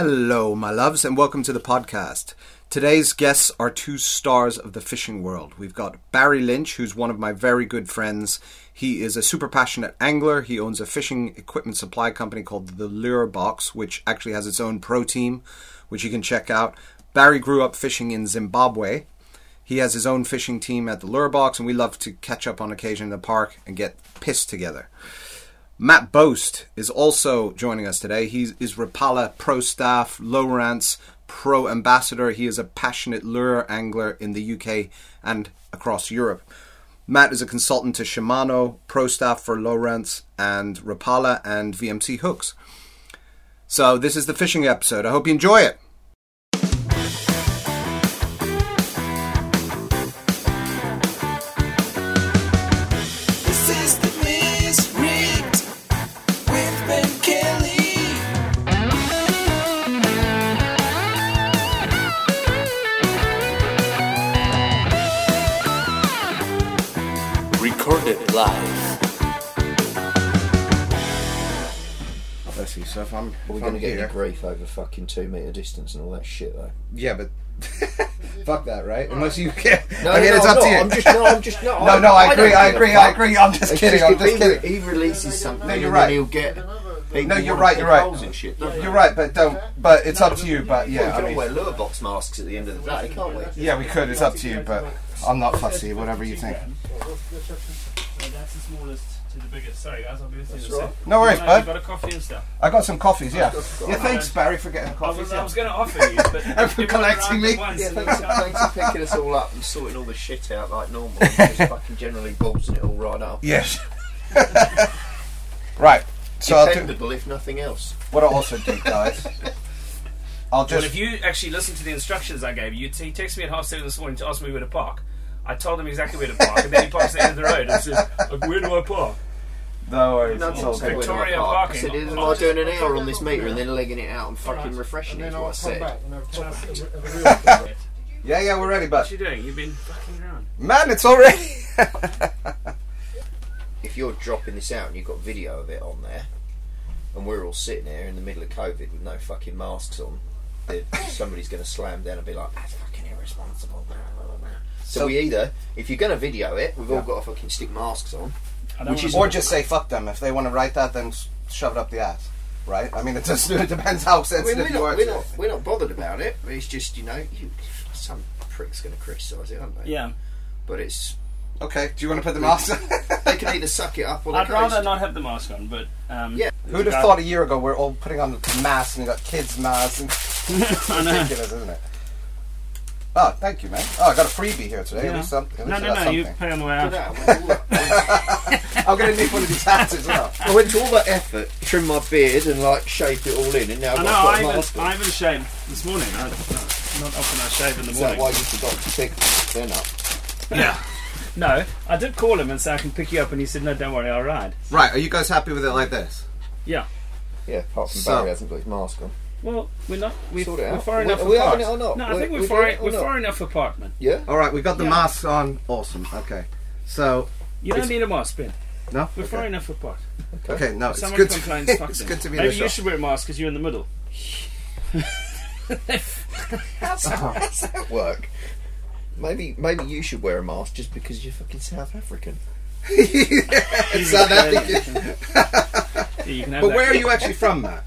Hello, my loves, and welcome to the podcast. Today's guests are two stars of the fishing world. We've got Barry Lynch, who's one of my very good friends. He is a super passionate angler. He owns a fishing equipment supply company called the Lure Box, which actually has its own pro team, which you can check out. Barry grew up fishing in Zimbabwe. He has his own fishing team at the Lure Box, and we love to catch up on occasion in the park and get pissed together. Matt Boast is also joining us today. He is Rapala Pro Staff, Lowrance Pro Ambassador. He is a passionate lure angler in the UK and across Europe. Matt is a consultant to Shimano, Pro Staff for Lowrance and Rapala and VMC hooks. So this is the fishing episode. I hope you enjoy it. Live. Let's see. So if I'm, We're going to get here- any grief over fucking two metre distance and all that shit, though. Yeah, but fuck that, right? Unless you can. No, I mean, no, it's I'm up not. to you. I'm just, no, I'm just not. no, no, I agree, I agree, I agree. I'm just It's kidding. I'm just he, kidding. He releases something, No, you're and right. then he'll get. No, you're right, you're right. Shit, don't You're right, but don't. But it's up to you. But Well, yeah, we I can all mean, wear lure box masks at the end of the day, can't we? yeah, we could. It's up to you, but I'm not fussy. Whatever you think. That's the smallest to the biggest. Sorry, guys, I'll be with you in a That's sec. No worries, No, bud. You've got a coffee and stuff. I got some coffees. Yeah. got- Yeah. Thanks, Barry, for getting I coffees. was, I Yeah. was going to offer you, but And for everyone collecting around me. once, Yeah, thanks, thanks for picking us all up and sorting all the shit out like normal. and Just fucking generally bolting it all right up. Yes. right. So I'll do, Dependable, if nothing else. what I also do, guys. I'll just Well, just. if you actually listen to the instructions I gave you, he texted me at half seven this morning to ask me where to park. I told him exactly where to park, and then he parks at the end of the road and says, "Like, "Where do I park?" no worries. No, It's all say good. I Victoria park. I parking. said, isn't I'll I doing an hour on this meter and then legging it out and fucking refreshing it? Is what I said. Yeah, yeah, we're ready, but What but you doing? You've been fucking around. man, it's already. if you're dropping this out and you've got video of it on there, and we're all sitting here in the middle of COVID with no fucking masks on, then somebody's going to slam down and be like, "That's fucking irresponsible." blah, blah, blah, blah." So, So- we either, if you're going to video it, we've all got to fucking stick masks on. Which is- or just say fuck them. If they want to write that, then shove it up the ass. Right? I mean, it just it depends how I mean, sensitive we're you are not, we're, not, we're not bothered about it. It's just, you know, you, some prick's going to criticise it, aren't they? Yeah, But it's Okay. Do you want to put the mask on? they can either suck it up or they I'd can rather not have the mask on, but um, Yeah. Who'd have thought a year ago we're all putting on masks and we got kids masks and it's ridiculous, isn't it? Oh, thank you, man. Oh, I got a freebie here today. At least some, at No, least no, I no. got You something. pay on the way out. I'm going to need one of these hats as well. I went to all that effort, trim my beard and like shape it all in, and now I've I got know. to I put a even, mask on. I even shaved this morning. I, not often I shave in the Is morning. that why you forgot to pick them up? Yeah. No, I did call him and say I can pick you up, and he said, "No, don't worry, I'll ride." Right, are you guys happy with it like this? Yeah. Yeah, apart from So- Barry hasn't got his mask on. Well, we're not. We're, Sort it we're out. far we- enough are we apart. having it or not? No, I We- think we're, we far. doing it or We're far enough apart, man. Yeah? All right, we got the Yeah. masks on. Awesome. Okay. So, You don't need a mask, Ben. no? We're far enough apart. okay no, it's Someone good, to, complains, fuck it's them. good to be in Maybe the you shop. should wear a mask because you're in the middle. Oh. How's that work? Maybe maybe you should wear a mask just because you're fucking South African. South African. Yeah, you can have But that. where are you actually from, Matt?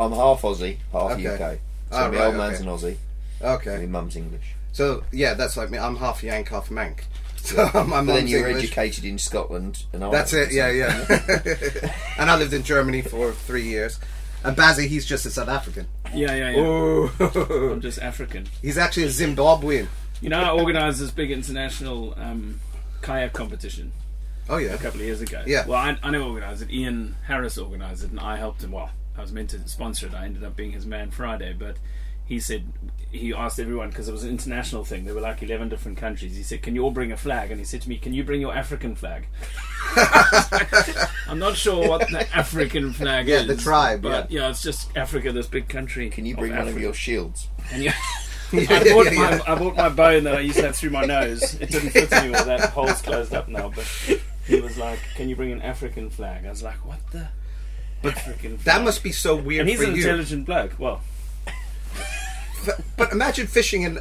I'm half Aussie, half Okay. UK. So Oh, my right, old man's okay. an Aussie, Okay. and my mum's English. So, yeah, that's like me. I'm half Yank, half Mank. So, my But then mum's you were English. educated in Scotland and Ireland. That's it, yeah, yeah. and I lived in Germany for three years. And Bazzy, he's just a South African. Yeah, yeah, yeah. Oh. I'm just African. he's actually a Zimbabwean. You know, I organised this big international um, kayak competition Oh, yeah. a couple of years ago. Yeah. Well, I, I know organised it. Ian Harris organised it, and I helped him. Well, I was meant to sponsor it. I ended up being his man Friday, but he said he asked everyone because it was an international thing. There were like eleven different countries. He said, "Can you all bring a flag?" And he said to me, "Can you bring your African flag?" I'm not sure what the African flag Yeah, is. the tribe, but yeah. it's just Africa, this big country. Can you of bring one of your shields? And yeah. I bought, my, I bought my bone that I used to have through my nose. It didn't fit anymore. That hole's closed up now. But he was like, "Can you bring an African flag?" I was like, "What the African flag?" That must be so weird And he's for an you. intelligent bloke. Well, but imagine fishing in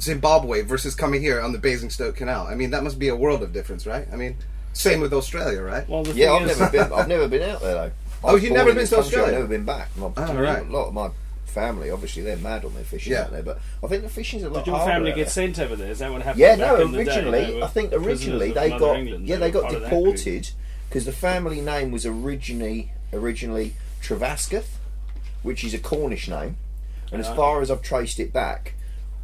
Zimbabwe versus coming here on the Basingstoke Canal. I mean, that must be a world of difference, right? I mean, same with Australia, right? Well, the Yeah, thing I've is, never been. I've never been out there though. Oh, I was you've never been to country, Australia? I've never been back. My, Oh, right. A lot of my family, obviously, they're mad on their fishing Yeah. out there. But I think the fishing's a lot did your family get sent over there? Is that what happened? Yeah, back no. in the day? Originally, I think originally they got England. yeah they were got part of that group. deported because the family name was originally originally Travasketh, which is a Cornish name, and as far as I've traced it back,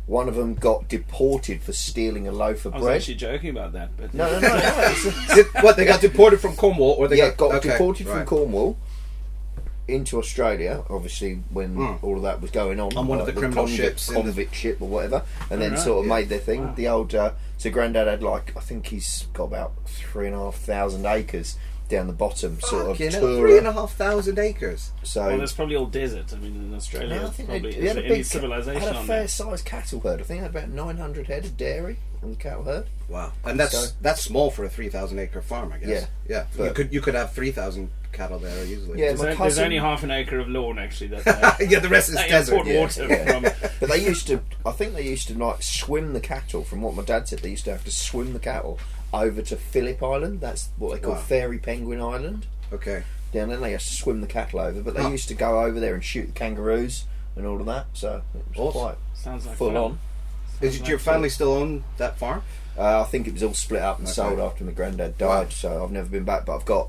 one of them got deported for stealing a loaf of I was bread. actually joking about that, but No, no, no, no. It's a, Did- what they got deported from Cornwall, or they yeah, got, got okay, deported from right. Cornwall into Australia, obviously when all of that was going on. On one of like the criminal convict, ships in the- convict ship or whatever, and then right, sort of yeah. made their thing. Wow. The old uh, so Grandad had like I think he's got about three and a half thousand acres down the bottom, sort of Fucking hell, three and a half thousand acres. So well, there's probably all desert. I mean, in Australia, no, I think probably they, they had a big civilization had a fair sized cattle herd. I think they had about nine hundred head of dairy on the cattle herd. Wow, and that's So- that's small for a three thousand acre farm, I guess. Yeah, yeah. you could you could have three thousand cattle there easily. Yeah, There's, my o- there's only half an acre of lawn actually. That they, yeah. The rest is desert. import yeah. water Yeah. from. But they used to, I think they used to like swim the cattle. From what my dad said, they used to have to swim the cattle over to Phillip Island. That's what they call Wow. Fairy Penguin Island. Okay. Down there, they used to swim the cattle over. But they Huh. used to go over there and shoot the kangaroos and all of that. So it was Awesome. quite Sounds like full fun. on. Is it your family still own that farm? Uh, I think it was all split up and Okay. sold after my granddad died. Wow. So I've never been back. But I've got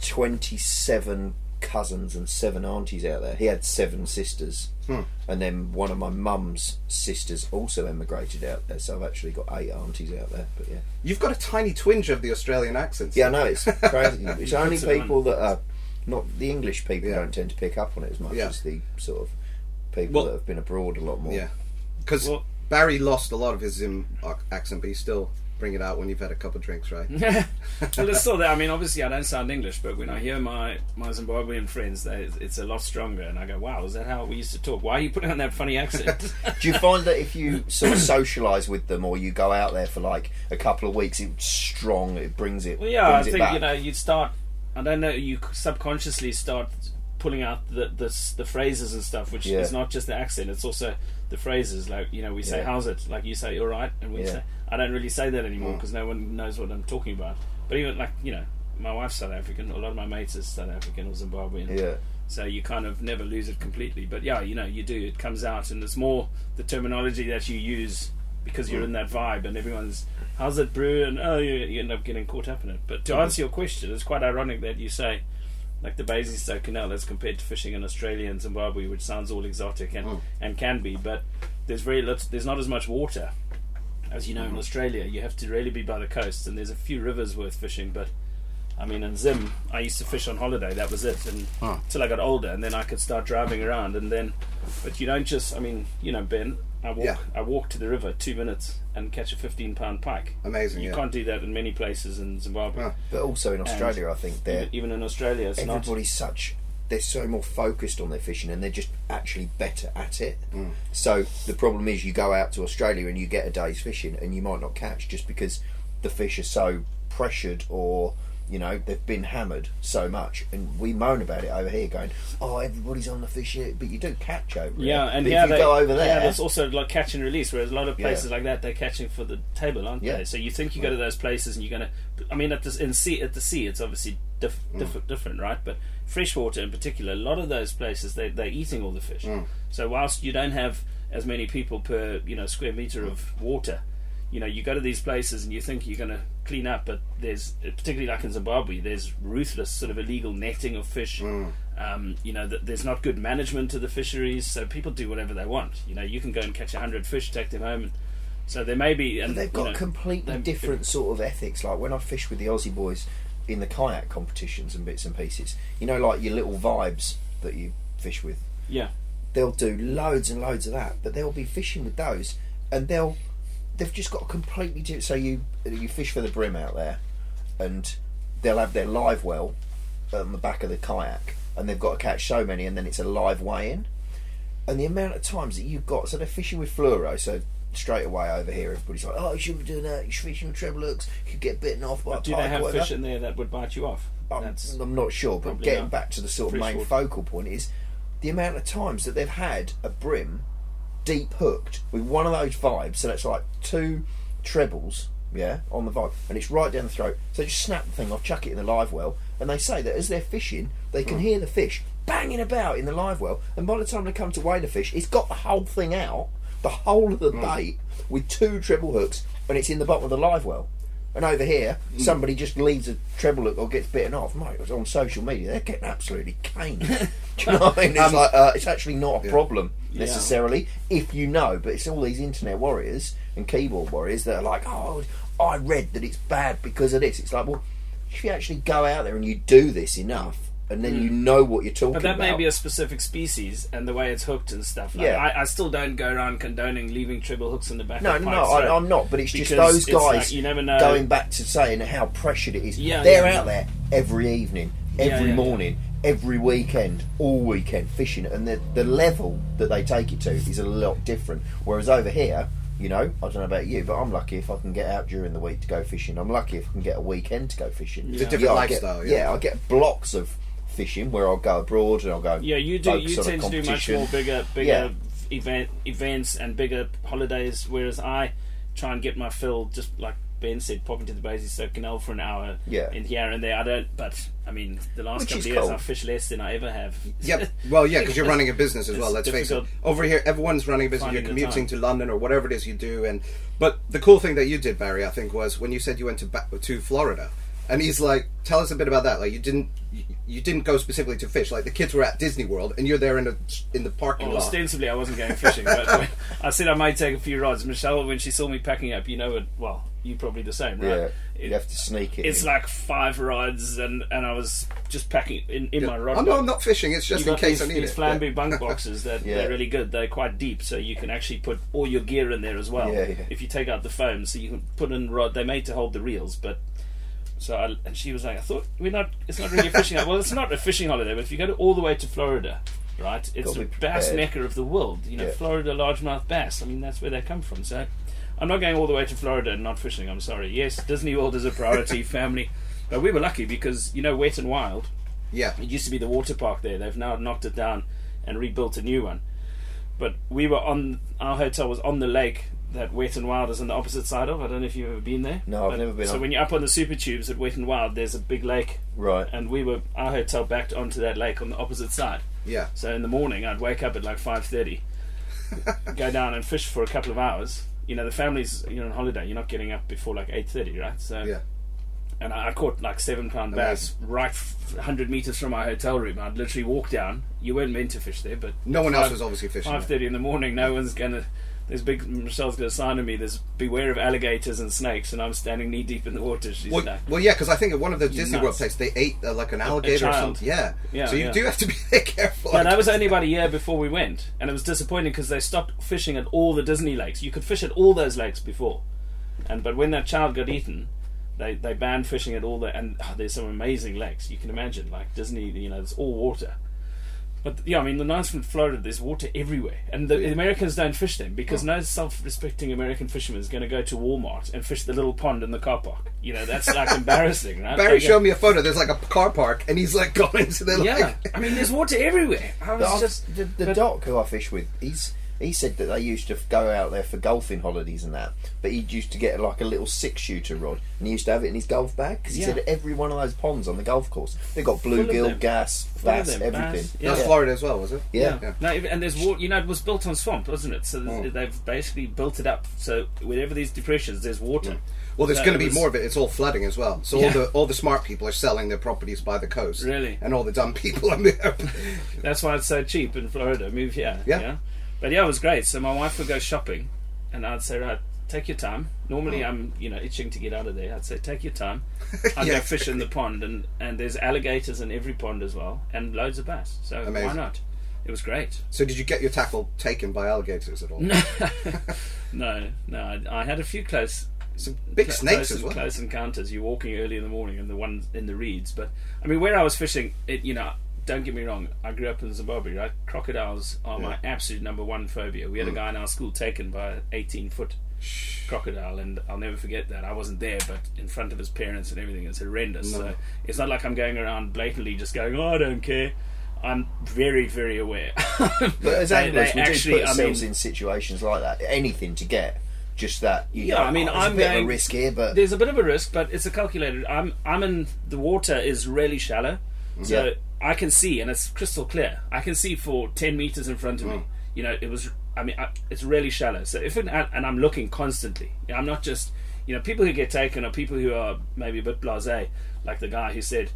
twenty-seven cousins and seven aunties out there. He had seven sisters, Hmm. and then one of my mum's sisters also emigrated out there. So I've actually got eight aunties out there. But yeah, You've got a tiny twinge of the Australian accent. yeah, I know it's crazy. it's only people that are not the English people Yeah. don't tend to pick up on it as much Yeah. as the sort of people Well- that have been abroad a lot more. Yeah. Because Well- Barry lost a lot of his Zim accent, but you still bring it out when you've had a couple of drinks, right? well, it's still there. I mean, obviously, I don't sound English, but when I hear my, my Zimbabwean friends, they, it's a lot stronger, and I go, "Wow, is that how we used to talk? Why are you putting on that funny accent?" Do you find that if you sort of socialise with them, or you go out there for like a couple of weeks, it's strong. It brings it. well, yeah, I brings it think you know, you start. I don't know. You subconsciously start pulling out the the, the phrases and stuff, which Yeah. is not just the accent; it's also the phrases. Like you know, we say Yeah. "How's it?" Like you say "All right," and we Yeah. say I don't really say that anymore Mm. because no one knows what I'm talking about. But even like you know, my wife's South African. A lot of my mates are South African or Zimbabwean. yeah, So you kind of never lose it completely. But yeah, you know, you do. It comes out, and it's more the terminology that you use because you're in that vibe, and everyone's how's it brew, and oh, you, you end up getting caught up in it. But to answer your question, it's quite ironic that you say. Like the Basingstoke Canal, that's compared to fishing in Australia and Zimbabwe, which sounds all exotic and, Mm. and can be, but there's very little, there's not as much water as you know in mm-hmm. Australia. You have to really be by the coast, and there's a few rivers worth fishing. But I mean, in Zim, I used to fish on holiday. That was it, and Huh. till I got older, and then I could start driving around. And then, but you don't just. I mean, you know, Ben, I walk. Yeah. I walk to the river two minutes and catch a 15 pound pike. Amazing, You yeah. can't do that in many places in Zimbabwe. Huh. but also in Australia, I think they're Even, in Australia, it's not. everybody's such. They're so more focused on their fishing, and they're just actually better at it. Mm. So the problem is, you go out to Australia and you get a day's fishing, and you might not catch just because the fish are so pressured or you know they've been hammered so much. And we moan about it over here, going, "Oh, everybody's on the fish here," but you do catch over here. Yeah, and But here if you they, go over yeah, there, it's also like catch and release. Whereas a lot of Yeah. places like that, they're catching for the table, aren't Yeah. they? So you think you go to those places and you're gonna. I mean, at the in sea at the sea, it's obviously diff, Mm. different, right? But freshwater in particular, a lot of those places they they're eating all the fish. Mm. So whilst you don't have as many people per you know square meter of water. You know, you go to these places and you think you're going to clean up, but there's, particularly like in Zimbabwe, there's ruthless sort of illegal netting of fish. Um, you know, that there's not good management of the fisheries, so people do whatever they want. You know, you can go and catch a hundred fish, take them home, and so there may be. And But they've got you know, completely different sort of ethics. Like when I fish with the Aussie boys in the kayak competitions and bits and pieces, you know, like your little vibes that you fish with. Yeah, They'll do loads and loads of that, but they'll be fishing with those, and they'll they've just got a completely different. So you you fish for the brim out there, and they'll have their live well on the back of the kayak, and they've got to catch so many, and then it's a live weigh in. And the amount of times that you've got, so they're fishing with fluoro, so straight away over here, everybody's like, "Oh, you shouldn't be doing that. You're fishing with treble hooks. You could get bitten off by a but do they pike." have whatever." fish in there that would bite you off? I'm, That's I'm not sure, but probably getting not. back to the sort of main focal point is the amount of times that they've had a brim deep hooked with one of those vibes. So that's like two trebles, yeah, on the vibe, and it's right down the throat. So they just snap the thing off, chuck it in the live well, and they say that as they're fishing, they Hmm. can hear the fish banging about in the live well, and by the time they come to weigh the fish, it's got the whole thing out, the whole of the Hmm. bait with two treble hooks, and it's in the bottom of the live well. And over here, Hmm. somebody just leaves a treble hook or gets bitten off. Mate, it was on social media. They're getting absolutely caned. Do you know what I mean? It's Um, like uh, it's actually not a yeah. problem Yeah. necessarily if you know, but it's all these internet warriors and keyboard warriors that are like, oh, I read that it's bad because of this. It's like, well, if you actually go out there and you do this enough, and then hmm. you know what you're talking about. But that about. may be a specific species and the way it's hooked and stuff. Like, Yeah. I, I still don't go around condoning leaving treble hooks in the back no, of no, Pike's I, I'm not. But it's just those guys like you never know. going back to saying how pressured it is. Yeah, They're yeah, out yeah. there every evening, every yeah, morning, every weekend, all weekend fishing, and the the level that they take it to is a lot different. Whereas over here. You know, I don't know about you, but I'm lucky if I can get out during the week to go fishing. I'm lucky if I can get a weekend to go fishing. It's a different I get- lifestyle, yeah. I get blocks of fishing where I'll go abroad and I'll go. Yeah, you do. You tend to do much more bigger, bigger Yeah. event events and bigger holidays, whereas I try and get my fill. Just like Ben said, pop into the Basingstoke Canal for an hour. Yeah. in here and there. I don't, but I mean, the last Which couple of years. I fish less than I ever have. Yep. Well, yeah, because you're running a business as well. Let's face it. Over here, everyone's running a business. You're commuting to London or whatever it is you do. And but the cool thing that you did, Barry, I think, was when you said you went to ba- to Florida, and he's like, "Tell us a bit about that." Like, you didn't you, you didn't go specifically to fish. Like the kids were at Disney World, and you're there in the in the parking Well, lot. ostensibly, I wasn't going fishing, but I said I might take a few rods. Michelle, when she saw me packing up, you know it. Well, you probably the same, right? Yeah, It- you have to sneak it. it's in. like five rods, and and I was just packing in, in my rod. Oh no, box. I'm not fishing. It's just You've in case these, I need these it. Flambeau Yeah. bunk boxes that Yeah. they're really good. They're quite deep, so you can actually put all your gear in there as well. Yeah, yeah. If you take out the foam, so you can put in rod. They're made to hold the reels, but so I, and she was like, I thought we're not. It's not really a fishing. Holiday. Well, it's not a fishing holiday, but if you go to, all the way to Florida. Right, it's Gotta the be bass prepared. mecca of the world. You know, Yeah. Florida largemouth bass. I mean, that's where they come from. So, I'm not going all the way to Florida and not fishing. I'm sorry. Yes, Disney World is a priority, family, but we were lucky because you know, Wet and Wild. yeah. It used to be the water park there. They've now knocked it down and rebuilt a new one. But we were on our hotel was on the lake that Wet and Wild is on the opposite side of. I don't know if you've ever been there. No, I've But- never been So on- when you're up on the super tubes at Wet and Wild, there's a big lake, right. and we were our hotel backed onto that lake on the opposite side. Yeah. So in the morning, I'd wake up at like five thirty, go down and fish for a couple of hours. You know, the family's you're on holiday. You're not getting up before like eight thirty, right? So Yeah. and I, I caught like seven pound bass right f- hundred meters from my hotel room. I'd literally walk down. You weren't meant to fish there, but No one else was obviously fishing. Five thirty in the morning. No one's gonna. There's big. Michelle's gonna sign to me. There's beware of alligators and snakes, and I'm standing knee deep in the water. She's Well, like, well, yeah, because I think at one of the Disney nuts. World places they ate uh, like an alligator or something. Yeah. Yeah, so you yeah. do have to be careful. No, that was only about a year before we went, and it was disappointing because they stopped fishing at all the Disney lakes. You could fish at all those lakes before, and but when that child got eaten, they they banned fishing at all the. And oh, there's some amazing lakes you can imagine, like Disney. You know, it's all water. But yeah, I mean, the nice from Florida, there's water everywhere, and the Americans don't fish them because Oh. no self-respecting American fisherman is going to go to Walmart and fish the little pond in the car park. You know, that's like embarrassing, right? Barry They showed me a photo. There's like a car park, and he's like going to the Yeah, like. I mean, there's water everywhere. I was But I've- just the, the but- doc who I fish with, he's he said that they used to go out there for golfing holidays and that, but he used to get like a little six shooter rod and he used to have it in his golf bag because he Yeah. said every one of those ponds on the golf course they've got bluegill, gas, bass, everything. bass, yeah. That's Florida as well, was it? Yeah. Yeah. No, and there's water. You know, it was built on swamp, wasn't it? So Mm. they've basically built it up. So wherever these depressions, there's water. Well, there's So going to be was- more of it. It's all flooding as well. So Yeah. all the all the smart people are selling their properties by the coast. Really? And all the dumb people are there. That's why it's so cheap in Florida. Move here. Yeah. But yeah, it was great. So my wife would go shopping, and I'd say, right, take your time. Normally, oh. I'm you know itching to get out of there. I'd say, take your time. I'd Yeah. go fish in the pond, and and there's alligators in every pond as well, and loads of bass. So why not? It was great. so did you get your tackle taken by alligators at all? No, no, I, I had a few close Some big cl- snakes close, as well. Close encounters. You're walking early in the morning, and the ones in the reeds. But I mean, where I was fishing, it you know, don't get me wrong. I grew up in Zimbabwe, right? Crocodiles are my absolute number one phobia. We had a Mm. guy in our school taken by an 18 foot crocodile, and I'll never forget that. I wasn't there, but in front of his parents and everything, it's horrendous. No. So it's not like I'm going around blatantly just going, "Oh, I don't care." I'm very, very aware. But as They- anglers, they we actually- do put I ourselves mean- in situations like that. Anything to get just that. Yeah, go, I mean, "Oh, I'm a bit of a risk here, but There's a bit of a risk, but it's a calculated. I'm I'm in the water is really shallow, so Yeah. I can see, and it's crystal clear. I can see for ten meters in front of me. You know, it was. I mean, I, it's really shallow. So if it, and I'm looking constantly. I'm not just. You know, people who get taken are people who are maybe a bit blasé, like the guy who said.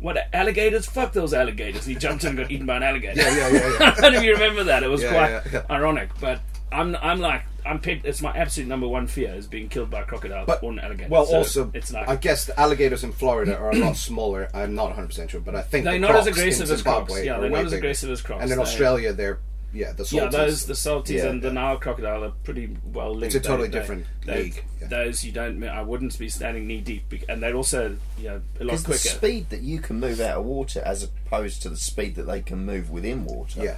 What alligators? Fuck those alligators! He jumped in and got eaten by an alligator. Yeah, yeah, yeah, yeah. I don't know if you remember that. It was Yeah, quite yeah, yeah. ironic, but I'm I'm like I'm pegged, it's my absolute number one fear is being killed by a crocodile But- or an alligator. Well, So also, it's like I guess the alligators in Florida are a lot smaller. I'm not 100 percent sure, but I think They're the not as aggressive as crocs. Yeah, they're not as bigger. aggressive as crocs. And in They- Australia, they're yeah the Salties. yeah, salties. those the salties Yeah. and the Nile crocodile are pretty well linked. It's a totally They- different they- league, yeah. Those you don't. I wouldn't be standing knee deep, and they're also you know a lot because the speed that you can move out of water as opposed to the speed that they can move within water. yeah,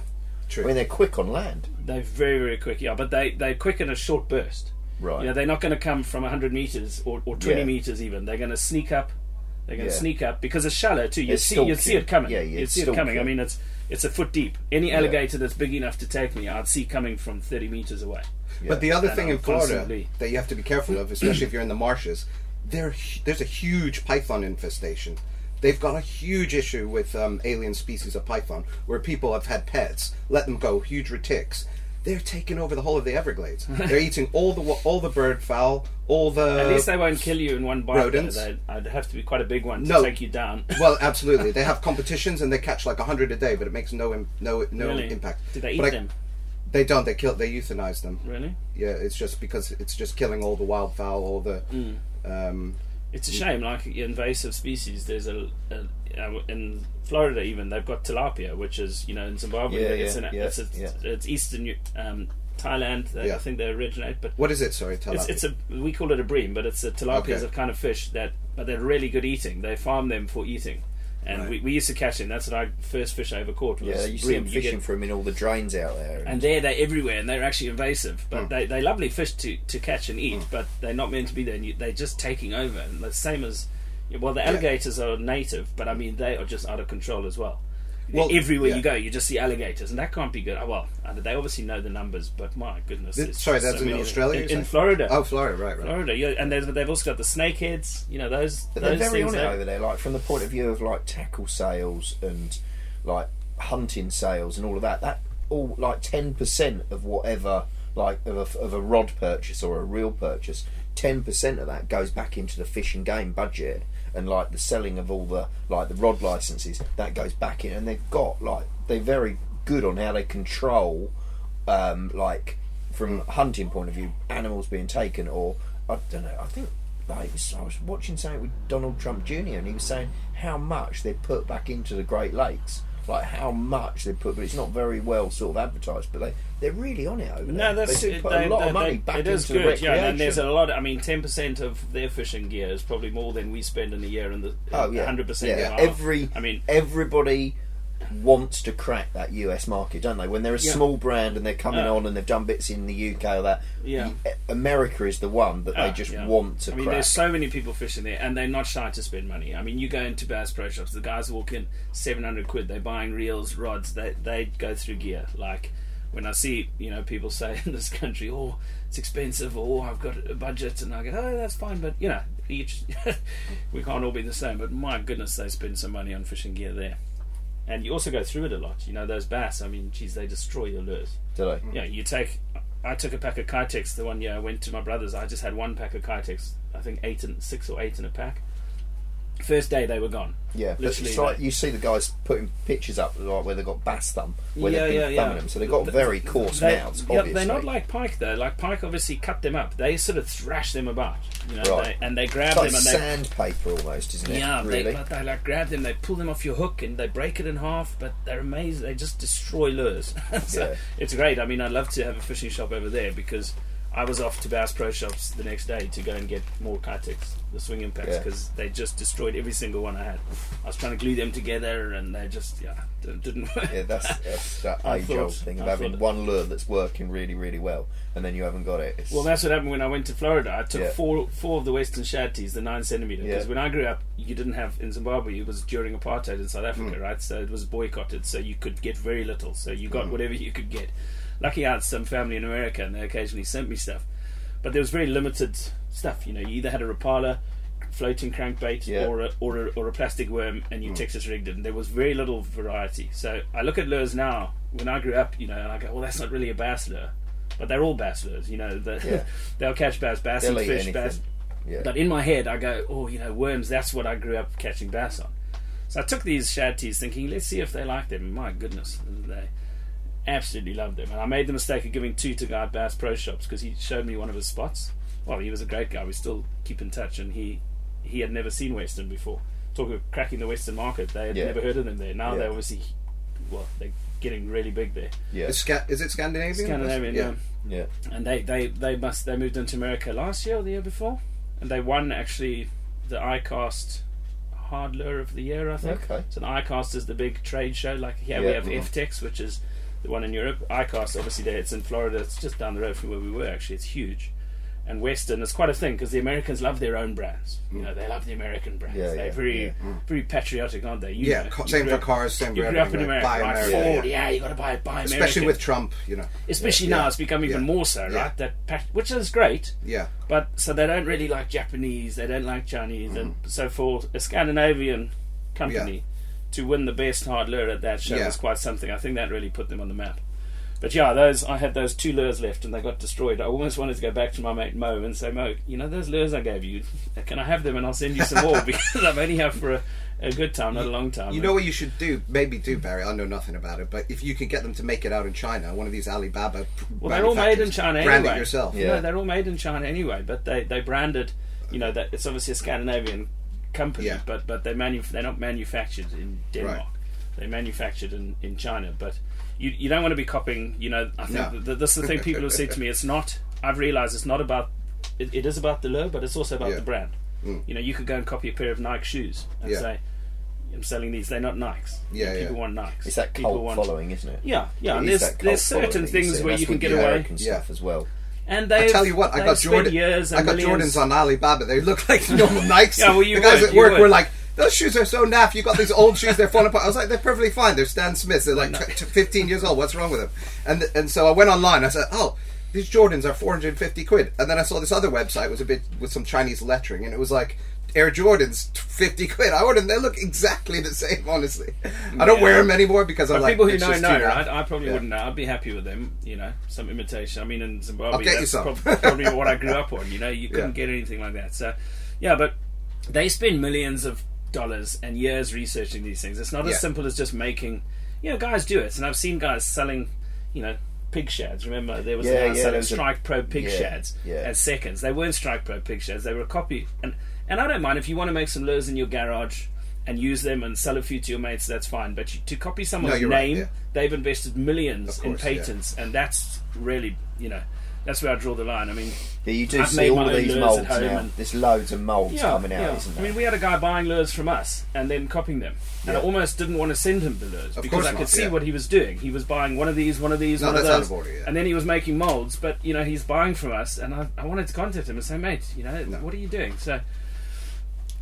true. I mean, they're quick on land. They're very very quick. Yeah, but they they're quick in a short burst. Right. You know, they're not going to come from 100 meters or, or 20 Yeah. meters even. They're going to sneak up. They're going to Yeah. sneak up because it's shallow too. You see, you see it coming. Yeah, yeah, you see it coming. I mean, it's it's a foot deep. Any Yeah. alligator that's big enough to take me, I'd see coming from 30 meters away. But the other And thing I'm in Florida that you have to be careful of, especially if you're in the marshes, there there's a huge python infestation. They've got a huge issue with um, alien species of python, where people have had pets, let them go, huge retics. They're taking over the whole of the Everglades. They're eating all the all the bird fowl, all the. At least they won't kill you in one bite. rodents. They'd- I'd have to be quite a big one to No. take you down. well, absolutely. They have competitions and they catch like hundred a day, but it makes no im- no no really? impact. Do they eat But I- them? They don't. They kill. They euthanize them. Really? Yeah, it's just because it's just killing all the wildfowl, all the. Mm. Um, It's a shame. Like invasive species, there's a, a in Florida even they've got tilapia, which is you know in Zimbabwe Yeah, it's, yeah, an, yeah, it's, a, it's eastern um, Thailand. I think they originate, but what is it? Sorry, tell It's, it's a we call it a bream, but it's a tilapia Okay. is a kind of fish that, but they're really good eating. They farm them for eating, and Right. we, we used to catch them. That's what I first fish I ever caught was Yeah, you see them fishing get- for them in all the drains out there. and there they're everywhere, and they're actually invasive. But hmm. they they lovely fish to, to catch and eat, hmm. but they're not meant to be there. And you, they're just taking over, and the same as well. The alligators are native, but I mean they are just out of control as well. Well, everywhere yeah. you go, you just see alligators, and that can't be good. Oh, Well, they obviously know the numbers, but my goodness, sorry, that's so in Australia, in, in? Florida. oh, Florida, right, right. Florida, yeah, and they've, they've also got the snakeheads. You know those. But they're very things on it over there, like from the point of view of like tackle sales and like hunting sales and all of that. That all like ten percent of whatever like of a, of a rod purchase or a reel purchase, ten percent of that goes back into the fish and game budget. And like the selling of all the like the rod licenses, that goes back in, and they've got like they're very good on how they control, um, like from hunting point of view, animals being taken, or I don't know. I think like I was watching something with Donald Trump Jr. and he was saying how much they put back into the Great Lakes, like how much they put, but it's not very well sort of advertised. But they they're really on it over there. No, that's they do it- put they- a lot they- of money they- back it into is the good, recreation. yeah. And there's a lot. Of, I mean, ten percent of their fishing gear is probably more than we spend in a year. In the Oh yeah, hundred percent. Yeah, every I mean, everybody wants to crack that US market, don't they? When they're a Yeah. small brand and they're coming Yeah. on and they've done bits in the UK or that, Yeah. America is the one that Ah, they just yeah. want to I mean, crack. there's so many people fishing there, and they're not shy to spend money. I mean, you go into Bass Pro Shops, the guys walk in, seven hundred quid. They're buying reels, rods. They they go through gear. Like when I see you know people say in this country, oh, it's expensive, or oh, I've got a budget, and I go, oh, that's fine, but you know, each we can't all be the same. But my goodness, they spend some money on fishing gear there. And you also go through it a lot. You know, those bass, I mean, geez, they destroy your lures. Do they? Yeah, you take. I took a pack of Keitech the one year I went to my brother's. I just had one pack of Keitech. I think eight and six or eight in a pack. First day they were gone. Yeah, but Literally, it's like they- you see the guys putting pictures up like where they've got bass thumb, where Yeah, they've been yeah, yeah. thumbing them, so they've got Th- very coarse They- mouths. yeah, obviously. they're not like pike though. Like pike obviously cut them up. They sort of thrash them about, you know, Right. they, and they grab It's like them and they sandpaper almost, isn't it? yeah, really. they, but they like grab them, they pull them off your hook, and they break it in half. But they're amazing. They just destroy lures. so Yeah. it's great. I mean, I'd love to have a fishing shop over there because I was off to Bass Pro Shops the next day to go and get more Keitech, the swing impacts, Yeah. because they just destroyed every single one I had. I was trying to glue them together, and they just yeah didn't work. Yeah, that's, that's that age old thing of I having one lure that's working really, really well, and then you haven't got it. It's, Well, that's what happened when I went to Florida. I took Yeah. four four of the Westin ShadTeez, the nine centimeter. Because Yeah. when I grew up, you didn't have in Zimbabwe. It was during apartheid in South Africa, Hmm. right? So it was boycotted. So you could get very little. So you Hmm. got whatever you could get. Lucky I had some family in America, and they occasionally sent me stuff. But there was very limited stuff. You know, you either had a Rapala, floating crankbait, Yeah. or a, or a or a plastic worm, and you hmm. Texas rigged it. And there was very little variety. So I look at lures now. When I grew up, you know, and I go, well, that's not really a bass lure. But they're all bass lures, you know. The, Yeah. they'll catch bass, bass They'll and fish, anything. bass. yeah. But in my head, I go, oh, you know, worms. That's what I grew up catching bass on. So I took these ShadTeez, thinking, let's see if they like them. My goodness, they absolutely loved them. And I made the mistake of giving two to Guy Bass Pro Shops because he showed me one of his spots. Well, he was a great guy. We still keep in touch, and he he had never seen Westin before. Talking of cracking the Westin market, they had Yeah. never heard of them there. Now Yeah. they're obviously, well, they're getting really big there. yeah, Is, Sca- is it Scandinavian? Scandinavian, Yeah. yeah. and they, they, they must they moved into America last year or the year before, and they won actually the iCast Hard Lure of the Year, I think. Okay. So the iCast is the big trade show. Like here we Yeah. have Mhm. EFTTEX, which is the one in Europe. iCast, obviously, there it's in Florida. It's just down the road from where we were. Actually, it's huge. And Westin is quite a thing because the Americans love their own brands. You mm. know, they love the American brands. Yeah, they're yeah, very, yeah. Mm. very patriotic, aren't they? You Yeah, know, same for cars, same You grew up in America, Buy right? American, Ford, yeah. you got to buy buy American. Especially with Trump, you know. Especially now, it's become even more so, right? That which is great, Yeah. but so they don't really like Japanese, they don't like Chinese, and mm. so for a Scandinavian company. To win the best hard lure at that show Yeah. was quite something. I think that really put them on the map. But yeah, those I had those two lures left and they got destroyed. I almost wanted to go back to my mate Mo and say, Mo, you know those lures I gave you, can I have them and I'll send you some more because I've only had for a, a good time, not a long time. You know what you should do? Maybe do, Barry. I know nothing about it, but if you can get them to make it out in China, one of these Alibaba. Well, they're all made in manufacturers, China Brand anyway. it yourself. Yeah. No, they're all made in China anyway, but they they branded, you know, that it's obviously a Scandinavian company, Yeah. but but they manu- they're not manufactured in Denmark. Right. They're manufactured in, in China, but you you don't want to be copying. You know, I think No. that this is the thing people have said to me. It's not. I've realised it's not about. It, it is about the lure, but it's also about Yeah. the brand. Mm. You know, you could go and copy a pair of Nike shoes and Yeah. say, "I'm selling these. They're not Nikes. Yeah, people yeah. want Nikes. It's that cult want, following, isn't it? Yeah, yeah. It and there's there's certain that you things where you can get the away. American Yeah. stuff as well. And they I tell you what, I got Jordan. Years I got millions. Jordans on Alibaba. They look like normal Nikes. Yeah, well, you the guys would, at work were like, "Those shoes are so naff. You got these old shoes. They're falling apart." I was like, "They're perfectly fine. They're Stan Smiths. They're like t- t- 15 years old. What's wrong with them?" And and so I went online. I said, "Oh." These Jordans are 450 quid. And then I saw this other website was a bit with some Chinese lettering and it was like Air Jordans 50 quid. I ordered them. They look exactly the same, honestly. I don't Yeah. wear them anymore because I'm But like people who know know, right? I probably Yeah. wouldn't know. I'd be happy with them, you know, some imitation. I mean, in Zimbabwe, I'll get you that's some. probably what I grew up on. You know, you couldn't Yeah. get anything like that. So, yeah, but they spend millions of dollars and years researching these things. It's not as simple as just making. You know, guys do it, and I've seen guys selling, you know. Pig shads. Remember, there was Yeah, a guy yeah, selling Strike Pro pig yeah, shads yeah. as seconds. They weren't Strike Pro pig shads. They were a copy. And and I don't mind if you want to make some lures in your garage and use them and sell a few to your mates. That's fine. But you, to copy someone's right, name, yeah. they've invested millions Of in course, yeah. patents, and that's really, you know, that's where I draw the line. I mean, Yeah, you do I've see all of these molds now. and- There's loads of molds yeah, coming out, yeah. isn't I mean, we had a guy buying lures from us and then copying them, and I almost didn't want to send him the lures Of because I could not, see yeah. what he was doing. He was buying one of these, one of these, No, one of those, order, yeah. and then he was making molds. But you know, he's buying from us, and I, I wanted to contact him and say, mate, you know, No. what are you doing? So.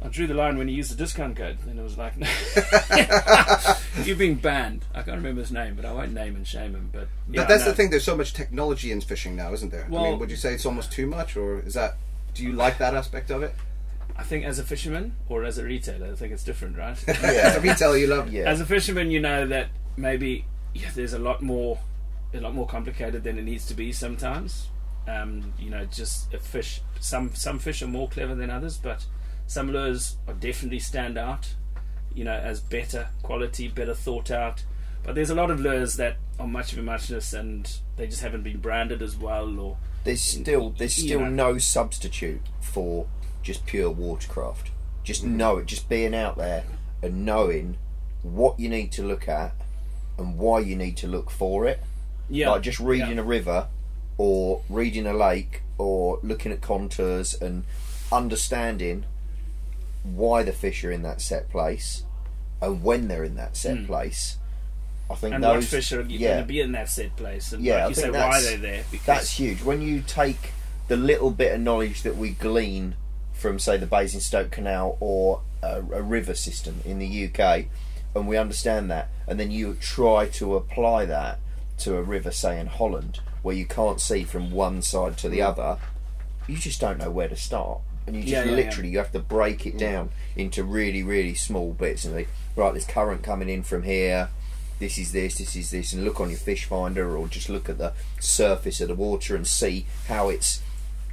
I drew the line when he used the discount code, and it was like, "You're being banned." I can't remember his name, but I won't name and shame him. But yeah, But that's the thing. There's so much technology in fishing now, isn't there? I Well- mean, would you say it's almost too much, or is that? Do you like that aspect of it? I think as a fisherman or as a retailer, I think it's different, right? As a retailer, you love. Yeah. As a fisherman, you know that maybe yeah, there's a lot more, a lot more complicated than it needs to be sometimes. Um, you know, just a fish. Some some fish are more clever than others, but some lures are definitely stand out. You know, as better quality, better thought out. But there's a lot of lures that are much of a muchness, and they just haven't been branded as well, or There's still there's still know. no substitute for just pure watercraft. Just Mm-hmm. know it. Just being out there and knowing what you need to look at and why you need to look for it. yeah, Like just reading yeah. a river or reading a lake or looking at contours and understanding why the fish are in that set place and when they're in that set place. I think Hmm. and those what fish are yeah, going to be in that set place, and Yeah, like you say, why they're there. Because That's huge. When you take the little bit of knowledge that we glean from, say, the Basingstoke Canal or a, a river system in the UK, and we understand that, and then you try to apply that to a river, say, in Holland, where you can't see from one side to the other, you just don't know where to start. And you just Yeah, yeah, literally you have to break it mm. down into really, really small bits and like right, there's current coming in from here, this is this, this is this, and look on your fish finder or just look at the surface of the water and see how it's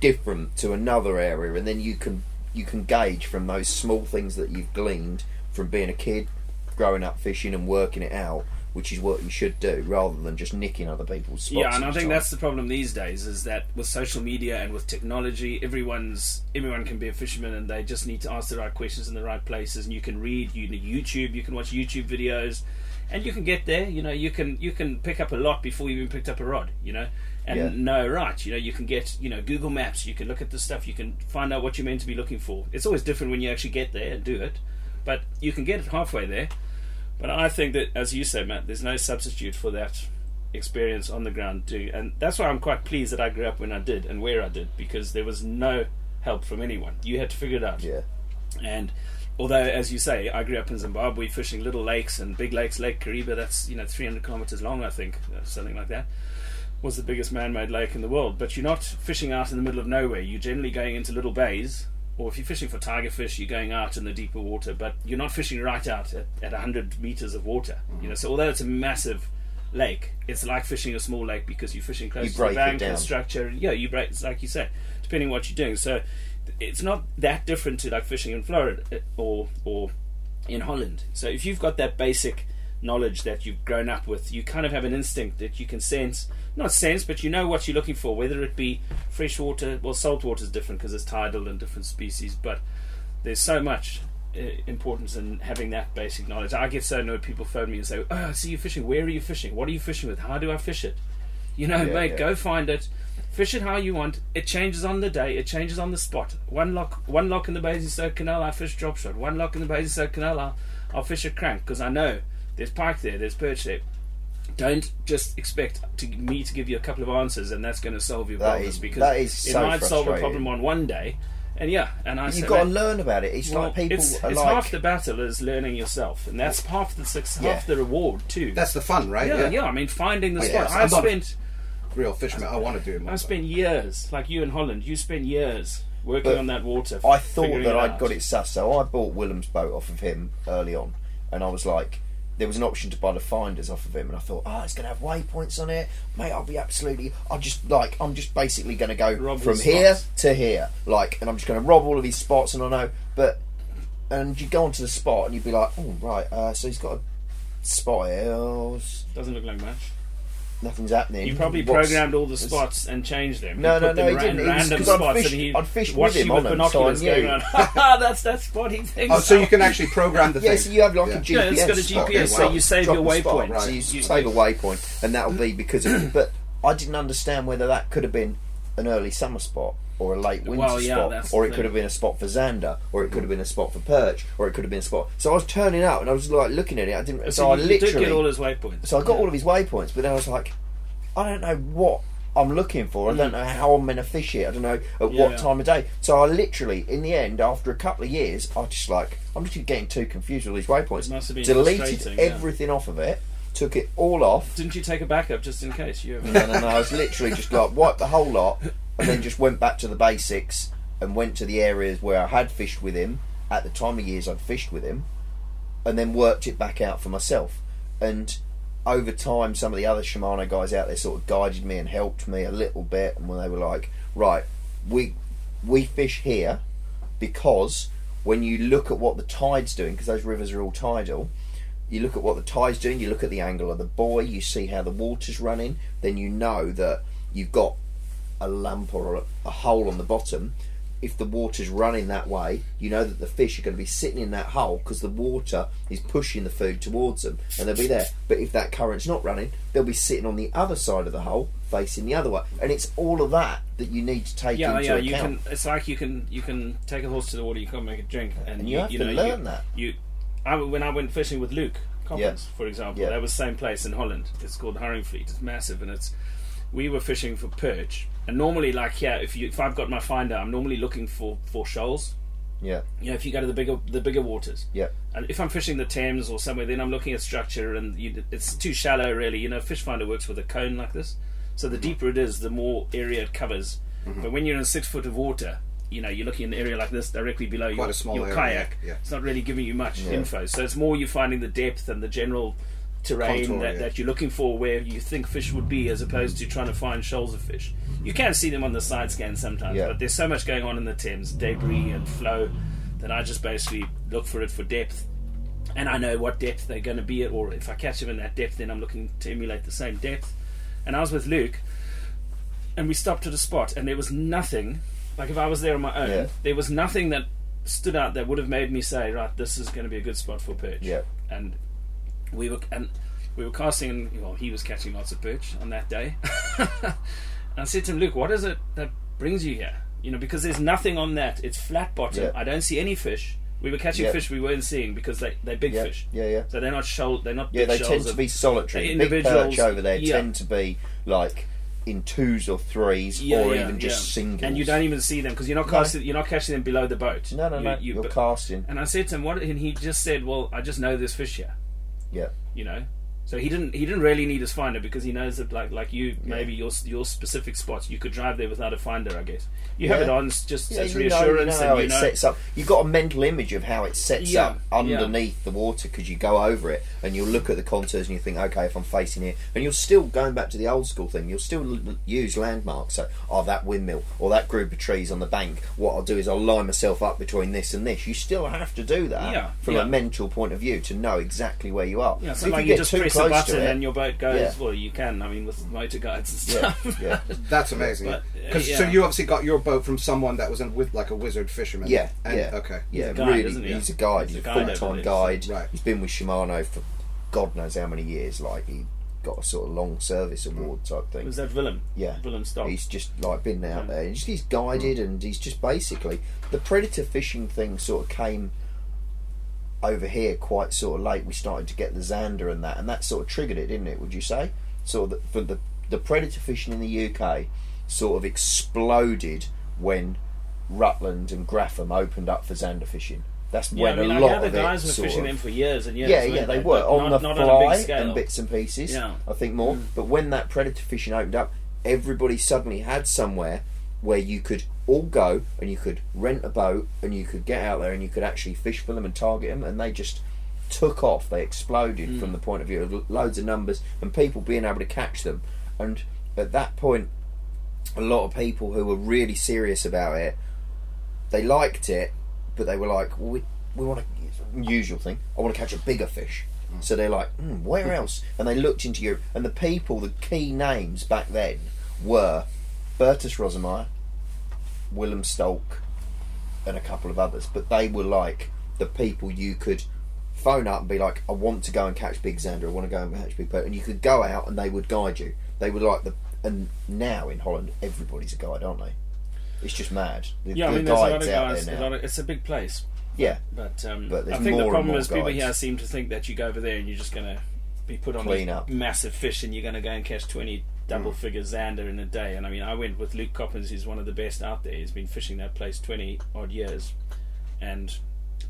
different to another area, and then you can you can gauge from those small things that you've gleaned from being a kid, growing up fishing and working it out, which is what you should do, rather than just nicking other people's spots. Yeah, and I think time. that's the problem these days is that with social media and with technology, everyone's everyone can be a fisherman, and they just need to ask the right questions in the right places. And you can read, you can YouTube, you can watch YouTube videos, and you can get there. You know, you can you can pick up a lot before you even picked up a rod. You know, and Yeah. know right. You know, you can get you know Google Maps. You can look at the stuff. You can find out what you're meant to be looking for. It's always different when you actually get there and do it, but you can get it halfway there. But I think that, as you say, Matt, there's no substitute for that experience on the ground too, and that's why I'm quite pleased that I grew up when I did and where I did because there was no help from anyone. You had to figure it out. yeah. And although, as you say, I grew up in Zimbabwe fishing little lakes and big lakes, Lake Kariba, that's you know 300 kilometers long, I think, uh, something like that, was the biggest man-made lake in the world. But you're not fishing out in the middle of nowhere. You're generally going into little bays, or if you're fishing for tiger fish, you're going out in the deeper water. But you're not fishing right out at, at 100 meters of water. You know, so although it's a massive lake, it's like fishing a small lake because you're fishing close You to the bank and structure. And yeah, you break. It's like you say, depending on what you're doing. So it's not that different to like fishing in Florida uh, or or in Holland. So if you've got that basic knowledge that you've grown up with, you kind of have an instinct that you can sense, not sense, but you know what you're looking for, whether it be freshwater, well, saltwater is different because it's tidal and different species, but there's so much uh, importance in having that basic knowledge. I get so annoyed people phone me and say, "Oh, I see you fishing. Where are you fishing? What are you fishing with? How do I fish it?" You know, Yeah, mate, yeah. go find it. Fish it how you want. It changes on the day. It changes on the spot. One lock, one lock in the Basingstoke Canal, I fish drop shot. One lock in the Basingstoke Canal, I'll, I'll fish a crank because I know there's pike there, there's perch there. Don't just expect to, me to give you a couple of answers and that's going to solve your That problems is- because that is it so might solve a problem on one day. And yeah, and I You've say got to learn about it. It's well, like people it's, are it's like half the battle is learning yourself, and that's half the success, Yeah. half the reward too. That's the fun, right? yeah, yeah, I mean, finding the Oh, spot. yes, I I'm spent Real fisherman. I want to do it. I spent years, like you in Holland, you spent years working But on that water. I thought that I'd out. got it sus, so I bought Willem's boat off of him early on, and I was like, there was an option to buy the finders off of him, and I thought, oh, it's going to have waypoints on it, mate. I'll be absolutely. I'll just like, I'm just basically going to go Rob from here spots. to here, like, and I'm just going to rob all of these spots, and I know, but, and you go onto the spot, and you'd be like, oh right, uh, so he's got a spot here, oh, Doesn't look like much. Nothing's happening. You probably What's- programmed all the spots and changed them. No, no, no, he ra- didn't. in It was random 'cause I'd spots, fished- and he I'd fished with watched him you with on them, so I binoculars going knew. on. "Ha, that's that spot he thinks. Oh, so you can actually program the thing. Yeah, so you have like Yeah. a GPS. Yeah, it's got a spot. GPS, so you save your waypoint. right. So you, You- save a waypoint, and that'll be because of. But I didn't understand whether that could have been an early summer spot or a late winter Well, yeah, spot, or it could have been a spot for zander, or it could have been a spot for perch, or it could have been a spot. So I was turning out, and I was like looking at it. I didn't. So, So I literally. did get all his waypoints. so I got Yeah. all of his waypoints, but then I was like, I don't know what I'm looking for. I don't know how I'm going to fish it. I don't know at Mm. Yeah. what time of day. So I literally, in the end, after a couple of years, I just like I'm just getting too confused with all these waypoints. It must have been Deleted everything off of it, took it all off. Didn't you take a backup just in case? You No, no, no. I was literally just like wiped the whole lot, and then just went back to the basics and went to the areas where I had fished with him at the time of years I'd fished with him, and then worked it back out for myself. And over time, some of the other Shimano guys out there sort of guided me and helped me a little bit, and when they were like, "Right, we we fish here because when you look at what the tide's doing, because those rivers are all tidal." you look at what the tide's doing, you look at the angle of the buoy, you see how the water's running, then you know that you've got a lamp or a, a hole on the bottom. if the water's running that way, you know that the fish are going to be sitting in that hole because the water is pushing the food towards them, and they'll be there. But if that current's not running, they'll be sitting on the other side of the hole, facing the other way. And it's all of that that you need to take Yeah, into yeah. account. You can. It's like you can you can take a horse to the water. You can't make it drink, and, And you have to know, learn you, that. You, I when I went fishing with Luke Coppins, for example, Yeah. that was the same place in Holland. It's called Haringvliet. It's massive, and it's we were fishing for perch. And normally, like yeah, if you if I've got my finder, I'm normally looking for for shoals. yeah, You know, if you go to the bigger the bigger waters. yeah, And if I'm fishing the Thames or somewhere, then I'm looking at structure, and you, it's too shallow, really. You know, Fish Finder works with a cone like this, so Mm-hmm. the deeper it is, the more area it covers. But when you're in six foot of water, you know, you're looking in an area like this directly below your, a small your area, kayak. yeah. It's not really giving you much Yeah. info. So it's more you finding the depth and the general terrain Contour, that, yeah. that you're looking for where you think fish would be as opposed to trying to find shoals of fish. You can see them on the side scan sometimes, Yeah. but there's so much going on in the Thames, debris and flow, that I just basically look for it for depth. And I know what depth they're going to be at, or if I catch them in that depth, then I'm looking to emulate the same depth. And I was with Luke, and we stopped at a spot, and there was nothing. Like if I was there on my own, Yeah. there was nothing that stood out that would have made me say, right, this is going to be a good spot for perch. Yeah. And we were and we were casting. and, Well, he was catching lots of perch on that day. and I said to him, Luke, what is it that brings you here? You know, because there's nothing on that. It's flat bottom. Yeah. I don't see any fish. We were catching Yeah. fish we weren't seeing because they they're big yeah, fish. yeah, yeah. So they're not shoal. They're not. Yeah, they tend to be solitary. they're Big perch over there tend to be like in twos or threes, Yeah, or yeah, even just yeah. singles. And you don't even see them because you're not No. casting. You're not catching them below the boat. No, no, You- no. you- are casting. And I said to him, "What?" And he just said, "Well, I just know there's fish here." Yeah, You know. So he didn't. He didn't really need his finder because he knows that, like, like you, maybe your your specific spots, you could drive there without a finder. I guess you have Yeah. it on just yeah. as You know, reassurance, you know and you it know. sets up. You've got a mental image of how it sets Yeah, up underneath the water because you go over it and you'll look at the contours and you think, okay, if I'm facing here, and you're still going back to the old school thing. You'll still use landmarks. So, oh, that windmill or that group of trees on the bank. What I'll do is I'll line myself up between this and this. You still have to do that from a mental point of view to know exactly where you are. Yeah, If so like you you, get just too press a button it- and your boat goes. Yeah. Well, you can. I mean, with motor guides and yeah, stuff. yeah. That's amazing. But, uh, Because so you obviously got your boat from someone that was in, with like a wizard fisherman. Yeah, And, yeah. Okay. Yeah, a guide, really. isn't he? He's a guide. He's He's, a a full time guide. Right. He's been with Shimano for God knows how many years. Like he got a sort of long service award type thing. Was that Willem? Yeah. Willem Stolk. He's just like been out Yeah. there. He's, he's guided and he's just basically the predator fishing thing sort of came over here quite sort of late. We started to get the Zander and that, and that sort of triggered it, didn't it? Would you say? Sort of the, for the the predator fishing in the UK sort of exploded when Rutland and Grafham opened up for Zander fishing. That's yeah, when I mean, a lot the other of guys it were sort fishing of- them for years and years. yeah, yeah, they But were on not, the not fly scale. and bits and pieces. Yeah. I think more. Mm. But when that predator fishing opened up, everybody suddenly had somewhere where you could all go and you could rent a boat and you could get out there and you could actually fish for them and target them, and they just took off. They exploded Mm. from the point of view of loads of numbers and people being able to catch them. And at that point, a lot of people who were really serious about it, they liked it, but they were like, well, we, we want to, usual thing, I want to catch a bigger fish. So they're like, hmm, where else? And they looked into Europe, and the people, the key names back then were Bertus Rozemeijer, Willem Stolk, and a couple of others. But they were like the people you could phone up and be like, I want to go and catch Big Zander, I want to go and catch Big Perch. And you could go out and they would guide you. They were like the. And now in Holland, everybody's a guide, aren't they? It's just mad. The, Yeah, I mean, there's a lot of guys. there A lot of, it's a big place, yeah, but, um, But I think the problem is people guides. here seem to think that you go over there and you're just going to be put on Clean up. massive fish and you're going to go and catch 20 double hmm. figure Zander in a day. And I mean, I went with Luke Coppins, who's one of the best out there. He's been fishing that place 20 odd years, and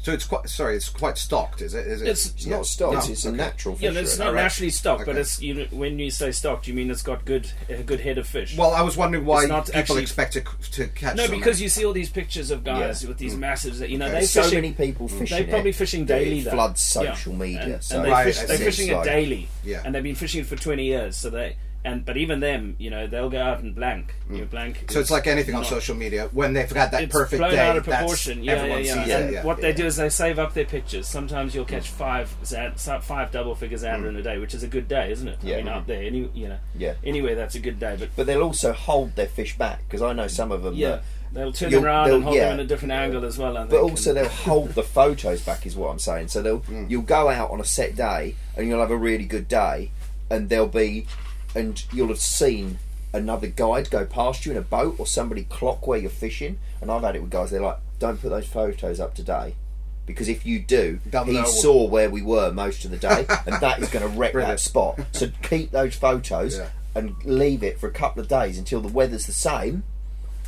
So it's quite sorry, it's quite stocked, is it? Is it? It's- it's yeah. not stocked. No, it's a okay. natural yeah, fishery. it's not Alright. naturally stocked, but it's you know, when you say stocked, you mean it's got good a good head of fish. Well, I was wondering why It's not people actually- expect to, to catch. no, because you see all these pictures of guys Yeah. with these hmm. massive, you know, Okay. they so fishing, many people fishing. They're probably fishing that daily. It floods Yeah. social media. and, so and they right, fish, they're see. fishing it daily, Yeah. and they've been fishing it for twenty years. So they And but even them, you know, they'll go out and blank. You're blank. Mm. So it's like anything on not- social media. When they've got that it's perfect blown day, out of proportion. Yeah, yeah, everyone yeah. and it. Yeah. what they yeah. do is they save up their pictures. Sometimes you'll catch five Zan- five double figure Zander in a day, which is a good day, isn't it? Yeah. I mean, out there, any you know, Yeah. anyway, that's a good day. But But they'll also hold their fish back because I know some of them. yeah, that- they'll turn You'll- them around and hold yeah. them in a different angle as well. But also they'll hold the photos back, is what I'm saying. So they'll Mm. you'll go out on a set day and you'll have a really good day, and there'll be, and you'll have seen another guide go past you in a boat or somebody clock where you're fishing. And I've had it with guys. They're like, "Don't put those photos up today." Because if you do, They'll he saw where we were most of the day, and that is going to wreck Brilliant. that spot. So keep those photos Yeah. and leave it for a couple of days until the weather's the same,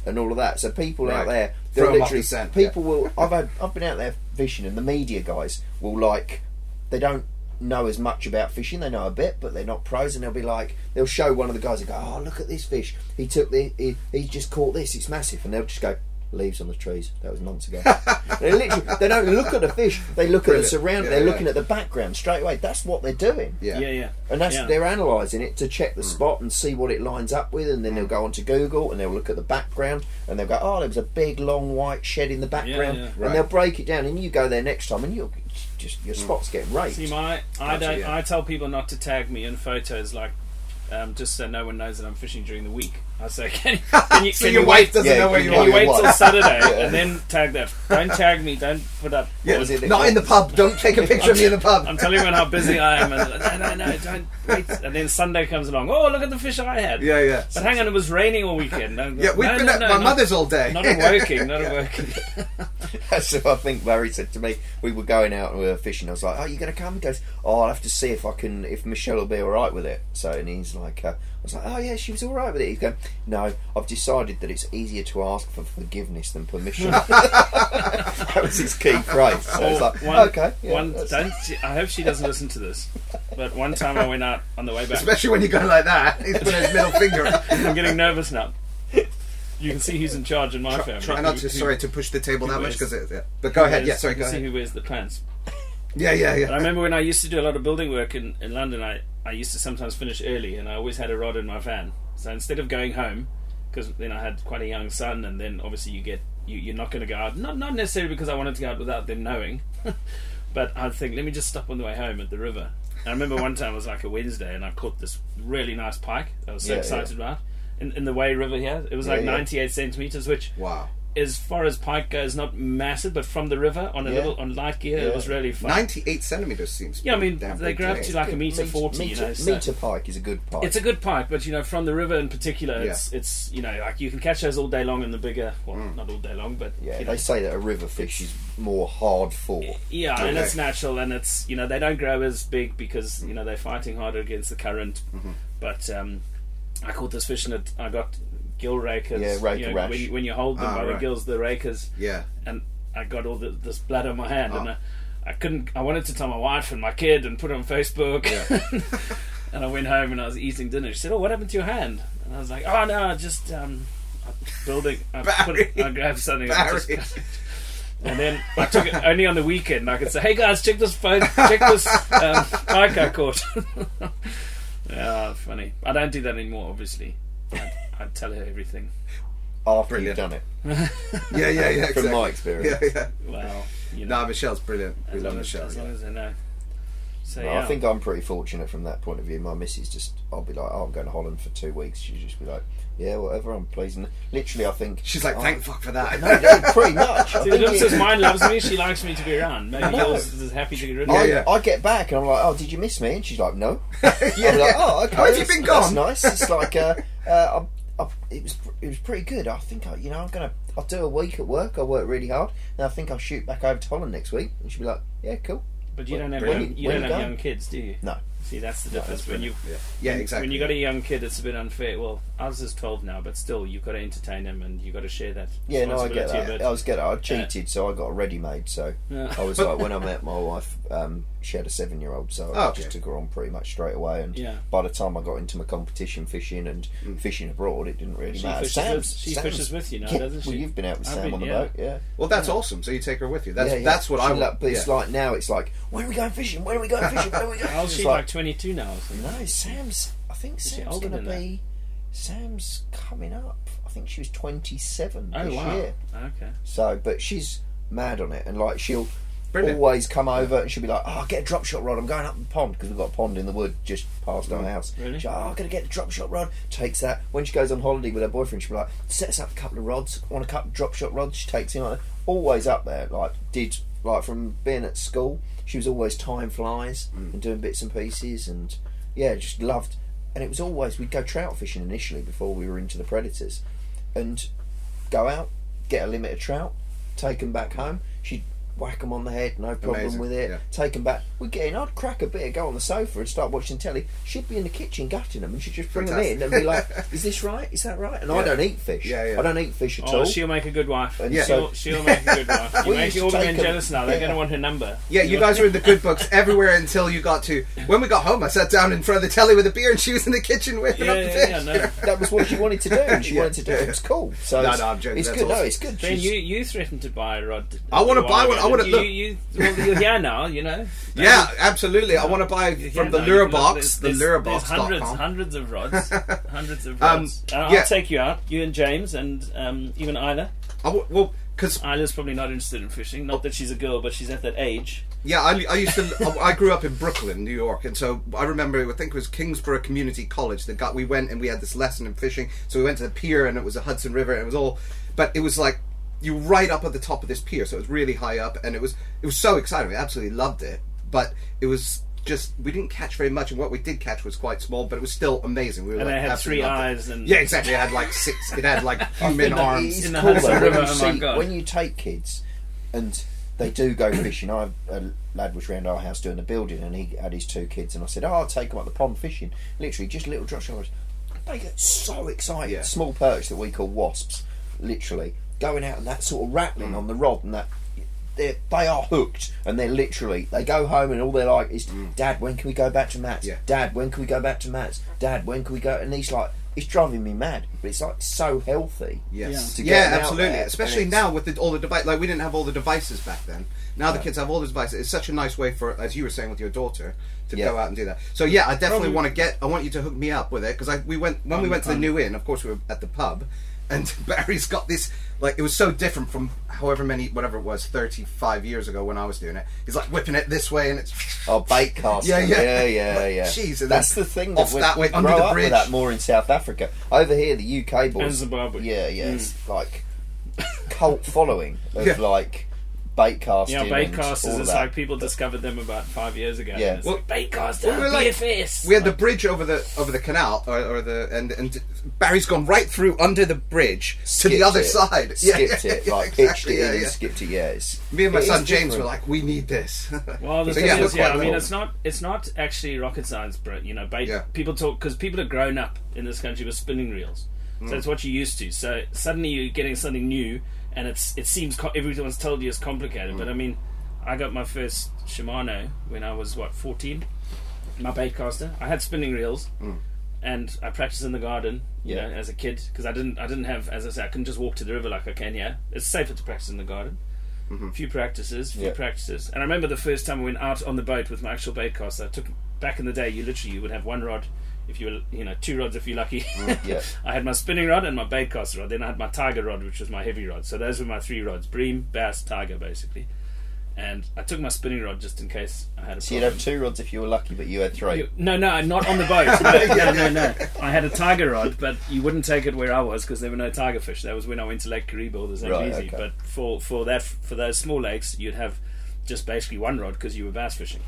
and all of that. So people Right. out there, they're off literally people will. I've had I've been out there fishing, and the media guys will like they don't know as much about fishing. They know a bit, but they're not pros, and they'll be like they'll show one of the guys and go, "Oh, look at this fish! He took the he, he just caught this. It's massive," and they'll just go. Leaves on the trees. That was months ago. they literally, they don't look at the fish. They look at the surround. Yeah, they're yeah. looking at the background straight away. That's what they're doing. Yeah. yeah, yeah, And that's yeah. they're analysing it to check the mm. spot and see what it lines up with, and then they'll go onto Google and they'll look at the background and they'll go, "Oh, there was a big long white shed in the background," yeah. and Right. they'll break it down. And you go there next time, and you'll just your spot's getting raped. See, my I don't. yeah. I tell people not to tag me in photos, like um, just so no one knows that I'm fishing during the week. I say, can, you- can you, So can your you wife wait? doesn't Yeah, know where you you are. you wait till Saturday Yeah. and then tag that? Don't tag me. Don't put up. Yeah, Was not in the pub. Don't take a picture of me in the pub. I'm telling you how busy I am. And, no, no, no, don't wait. And then Sunday comes along. Oh, look at the fish I had. yeah, yeah. But hang on, it was raining all weekend. No, Yeah, we've no, been at my not- mother's all day. Not working. Not working. so I think Barry said to me, we were going out and we were fishing. I was like, "Oh, you going to come?" He goes, "Oh, I'll have to see if I can, if Michelle will be all right with it." So and he's like, "I was like, oh yeah, she was all right with it." He's going, "No, I've decided that it's easier to ask for forgiveness than permission." that was his key phrase. So I was like, one, "Okay, yeah, one, don't, I hope she doesn't listen to this. But one time I went out on the way back. Especially when you go like that. He's putting his middle finger. up. I'm getting nervous now. You can see who's in charge in my family. Try not Who- to. who- Sorry to push the table who that much because. Yeah. But go ahead. wears- Yeah. Sorry. Go can see ahead. who wears the pants. Yeah. Yeah. But I remember when I used to do a lot of building work in, in London, I, I used to sometimes finish early and I always had a rod in my van. So instead of going home, because then I had quite a young son, and then obviously you get you, you're not going to go out. Not not necessarily because I wanted to go out without them knowing, but I'd think let me just stop on the way home at the river. And I remember one time it was like a Wednesday, and I caught this really nice pike. I was so Yeah, excited about. In, in the Wey River here, it was Yeah, like yeah. 98 centimeters, which Wow. As far as pike goes, not massive, but from the river on a Yeah. little on light gear, Yeah. it was really fun. Ninety-eight centimeters seems. Yeah, I mean, they up to like a meter forty. meter, you know, so- meter pike is a good pike. it's a good pike, but you know, from the river in particular, it's it's you know, like you can catch those all day long in the bigger. Well, not all day long, but yeah, you know, they say that a river fish is more hard for. yeah, and it's natural, and it's you know they don't grow as big because you know they're fighting harder against the current. Mm-hmm. But um, I caught this fish and it, I got gill rakers. Yeah, rake you know, when, you, when you hold them Ah, by the gills, the rakers, Yeah. and I got all the, this blood on my hand, and Oh. I, I couldn't. I wanted to tell my wife and my kid and put it on Facebook. and I went home and I was eating dinner. She said, "Oh, what happened to your hand?" And I was like, "Oh no, I just um, I'm building. I, put it, I grabbed something." and then I took it only on the weekend. I could say, "Hey guys, check this phone, check this um, bike I caught." yeah, funny. I don't do that anymore. Obviously, I'd, I'd tell her everything. After Brilliant. you've done it, Yeah. Yeah. Yeah. from my experience. Yeah. Yeah. Well, you know, No, Michelle's brilliant. We love long as, Michelle. as yeah. long as I know. So No, yeah, I think I'm pretty fortunate from that point of view. My missus just, I'll be like, oh, I'm going to Holland for two weeks. She'll just be like, yeah, whatever, I'm pleased. And literally, I think. She's like, oh, thank fuck for that. No, no, pretty much. See, the difference it- is mine loves me. She likes me to be around. Maybe know. yours is happy to get rid of I, me. yeah. I get back and I'm like, oh, did you miss me? And she's like, no. yeah. I'm like, oh, okay. How have you been That's gone? nice. It's like, uh, uh, I, I, it was, it was pretty good. I think, I, you know, I'm gonna, I'll do a week at work. I work really hard, and I think I'll shoot back over to Holland next week. And she'll be like, yeah, cool. But you don't have young, you- you don't you have young kids, do you? No. See, that's the difference. that's when you Yeah. Yeah. Exactly. when you got a young kid, it's a bit unfair. Well, ours is twelve now, but still, you've got to entertain him and you've got to share that. Yeah, no, I get that. a. I was getting, I cheated, so I got a ready-made. So Yeah. I was like, when I met my wife, um, she had a seven-year-old, so I Oh, okay. just took her on pretty much straight away. And Yeah. by the time I got into my competition fishing and Mm. fishing abroad, it didn't really She matter. fishes Sam's, with- she Sam's- fishes with you now, yeah, doesn't she? Well, she? you've been out with I've Sam been- on the yeah. boat, yeah. well, that's awesome. So you take her with you. That's yeah, yeah. that's what She I lo- want. But it's yeah. like now, it's like, when are we going fishing? When are we going fishing? When are we going How's fishing? she like twenty two now? Or no, Sam's. I think she Sam's going to be. Sam's coming up. I think she was 27 Oh this wow. year. Okay. So, but she's mad on it, and like she'll Brilliant. always come over and she'll be like, "Oh, get a drop shot rod. I'm going up the pond because we've got a pond in the wood just past our mm. house." Really? She's like, "Oh, I'm to get the drop shot rod." Takes that when she goes on holiday with her boyfriend. She'll be like, "Sets up a couple of rods. Want a couple of drop shot rods?" She takes him on. Always up there. Like did like from being at school, she was always time flies mm. and doing bits and pieces, and yeah, just loved. And it was always we'd go trout fishing initially before we were into the predators, and go out, get a limit of trout, take them back home. She'd whack them on the head, no problem Amazing, with it. yeah. Take them back. We'd get in, I'd crack a beer, go on the sofa and start watching telly. She'd be in the kitchen gutting them and she'd just bring them in and be like, Is this right? Is that right? And I don't eat fish. Yeah, yeah. I don't eat fish at Oh, all. she'll make a good wife. And Yeah. She'll, she'll make a good wife. You're We used making to all the men jealous now. They're yeah. going to want her number. Yeah, you guys were in the good books everywhere until you got to. When we got home, I sat down in front of the telly with a beer, and she was in the kitchen whipping Yeah, up the yeah, fish. yeah, no. that was what she wanted to do and she Yeah. wanted to do it. It was cool. So No, it's, no, I'm joking. it's good. No, it's good. Ben, you, you threatened to buy a rod. I wanna buy one. I wanna- You, look. you, well, you're here now, you know. Yeah, absolutely. I want to buy from the lure box, the lure box. hundreds, hundreds of rods, hundreds of Um, rods. And I'll yeah. take you out, you and James, and um, even Isla. well, because Isla's probably not interested in fishing. Not that she's a girl, but she's at that age. Yeah, I, I used to. I grew up in Brooklyn, New York, and so I remember. I think it was Kingsborough Community College that got. We went and we had this lesson in fishing. So we went to the pier, and it was a Hudson River, and it was all. But it was like you were right up at the top of this pier, so it was really high up, and it was it was so exciting. We absolutely loved it, but it was just we didn't catch very much, and what we did catch was quite small, but it was still amazing. We were And like, they had three loved it. eyes and- yeah, exactly. It had like six. It had like human It arms. In the cool Hudson though, when, you oh my see- God. when you take kids and they do go fishing. I a lad was round our house doing the building, and he had his two kids, and I said, "Oh, I'll take them up the pond fishing." Literally, just little drop shot. They get so excited. Yeah. Small perch that we call wasps, literally going out and that sort of rattling Mm. on the rod and that. They're, they are hooked, and they're literally. They go home, and all they're like is, "Dad, when can we go back to Matt's? Mm. Yeah. Dad, when can we go back to Matt's? Dad, when can we go?" And he's like, "It's driving me mad." But it's like so healthy. Yes. To Yeah, get them out absolutely. there, Especially and it's- now with the, all the device. Like we didn't have all the devices back then. Now the kids have all the devices. It's such a nice way for, as you were saying with your daughter, to Yeah. go out and do that. So yeah, I definitely Probably- want to get. I want you to hook me up with it because I we went when we went to the new inn. Of course, we were at the pub, and Barry's got this. Like it was so different from however many, whatever it was, thirty-five years ago when I was doing it. He's like whipping it this way, and it's Oh, bait casting. Yeah, yeah. yeah, yeah, yeah. Jeez, That's the thing that we, that way, we under grow the up bridge. with that more in South Africa. Over here, the UK boys And Zimbabwe. Yeah, yeah, Mm. it's like cult following of Yeah. like bait casting. Yeah, bait casters. all It's like people discovered them about five years ago. Yeah. And Well, like, bait caster, we were like- BFS. We had the bridge over the over the canal, or, or the and and Barry's gone right through under the bridge to the other it. side. Skipped yeah, it, yeah, like exactly, pitched it yeah, in yeah. skipped it. Yeah, it's, Me and my son James different. were like, "We need this." Well, the So, thing yeah, is, yeah, I mean, it's not it's not actually rocket science, Brit. You know, bait. Yeah. People talk because people have grown up in this country with spinning reels, Mm. so it's what you're used to. So suddenly you're getting something new, and it's it seems co- everyone's told you it's complicated. Mm. But I mean, I got my first Shimano when I was what 14. My bait caster. I had spinning reels. Mm. And I practiced in the garden, you Yeah. know, as a kid, because I didn't, I didn't have, as I say, I couldn't just walk to the river like I can here. It's safer to practice in the garden Mm-hmm. few practices, few Yeah. practices. And I remember the first time I went out on the boat with my actual bait caster. I took back in the day. You literally you would have one rod, if you were you know two rods if you're lucky. Mm, yeah. I had my spinning rod and my bait caster rod. Then I had my tiger rod, which was my heavy rod. So those were my three rods: bream, bass, tiger, basically. And I took my spinning rod just in case I had a So you'd have two rods if you were lucky, but you had three. You- No, no, not on the boat. No, no, no, no. I had a tiger rod, but you wouldn't take it where I was because there were no tiger fish. That was when I went to Lake Kariba or the Right, Zambezi. okay. But for for that for those small lakes, you'd have just basically one rod because you were bass fishing.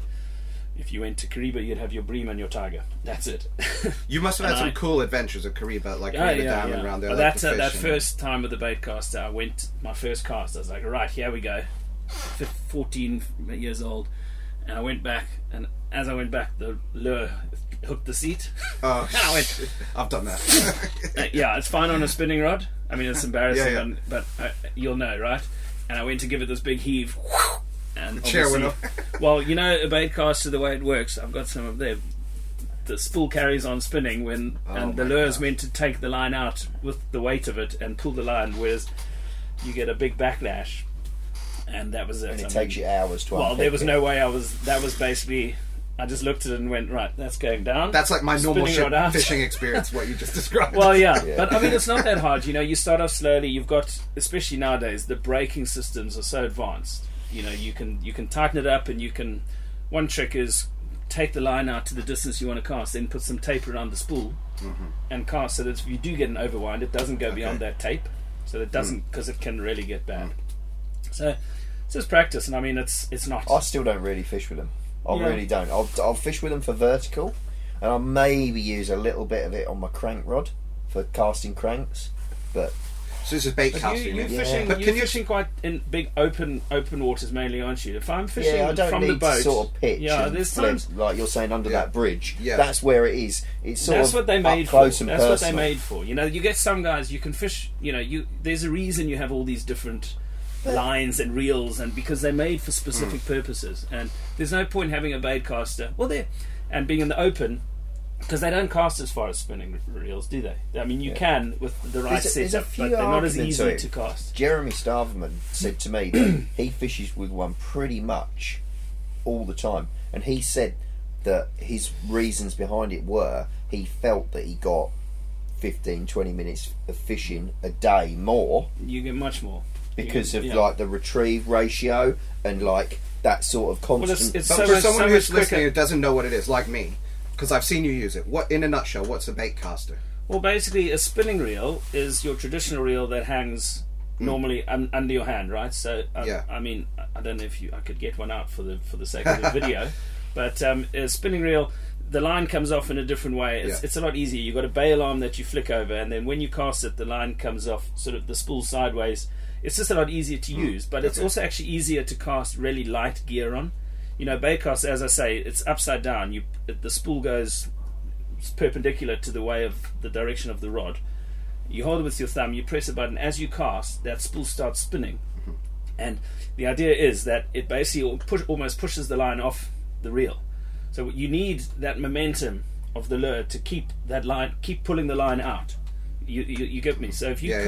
If you went to Kariba, you'd have your bream and your tiger. That's it. You must have had And some I- cool adventures at Kariba, like Yeah, Kariba yeah, Dam yeah. and around there. That the uh, that first time with the bait caster, I went my first cast. I was like, right, here we go. Fourteen years old, and I went back, and as I went back, the lure hooked the seat. Oh, And I went, I've done that. Uh, yeah, it's fine on a spinning rod. I mean, it's embarrassing, Yeah, yeah. But, but uh, you'll know, right? And I went to give it this big heave, and chair went well, you know, a bait caster, the way it works, I've got some of there. The spool carries on spinning when, Oh and the lure is meant to take the line out with the weight of it and pull the line, whereas you get a big backlash, and that was it. And I it takes mean, you hours to well, there was it. no way I was. That was basically. I just looked at it and went, right, that's going down. That's like my normal fishing experience. What you just described. Well, yeah. Yeah. but I mean, it's not that hard. You know, you start off slowly. You've got, especially nowadays, the braking systems are so advanced. You know, you can you can tighten it up, and you can. One trick is take the line out to the distance you want to cast, then put some tape around the spool, mm-hmm. and cast so that if you do get an overwind, it doesn't go beyond that tape, so that it doesn't mm. because it can really get bad. Mm. So it's just practice, and I mean, it's it's not. I still don't really fish with them. I Yeah. really don't. I'll, I'll fish with them for vertical, and I'll maybe use a little bit of it on my crank rod for casting cranks. But so this is bait But casting. you, yeah? you're fishing, But you're can you fishing quite in big open open waters mainly, aren't you? If I'm fishing yeah, I don't from need the boat, to sort of pitch. yeah, and there's flip, times like you're saying under Yeah. that bridge. Yeah. that's where it is. It's sort that's of what they made up for. close and That's what they personal. made for. You know, you get some guys you can fish. You know, you there's a reason you have all these different lines and reels, and because they're made for Mm. specific purposes. And there's no point having a bait caster. Well, there and being in the open. Because they don't cast as far as spinning reels, do they? I mean, you can with the right There's a- there's a setup, few but they're not as easy to it. to cast. Jeremy Starverman said to me that he fishes with one pretty much all the time, and he said that his reasons behind it were he felt that he got 15, 20 minutes of fishing a day more You get much more because You- of yeah. like the retrieve ratio and like that sort of Well, constant. it's, it's But so for much, someone so who's listening who doesn't know what it is, like me, because I've seen you use it. What, in a nutshell, what's a bait caster? Well, basically, a spinning reel is your traditional reel that hangs normally un- under your hand, right? So, um, Yeah. I mean, I- don't know if you I could get one out for the for the sake of the video, but um, a spinning reel, the line comes off in a different way. It's, Yeah. it's a lot easier. You've got a bail arm that you flick over, and then when you cast it, the line comes off sort of the spool sideways. It's just a lot easier to use, but it's also actually easier to cast really light gear on. You know, baitcast, as I say, it's upside down. You the spool goes perpendicular to the way of the direction of the rod. You hold it with your thumb, you press a button. As you cast, that spool starts spinning, mm-hmm. and the idea is that it basically push, almost pushes the line off the reel. So you need that momentum of the lure to keep that line, keep pulling the line out. You, you, you get me? So if you Yeah, yeah.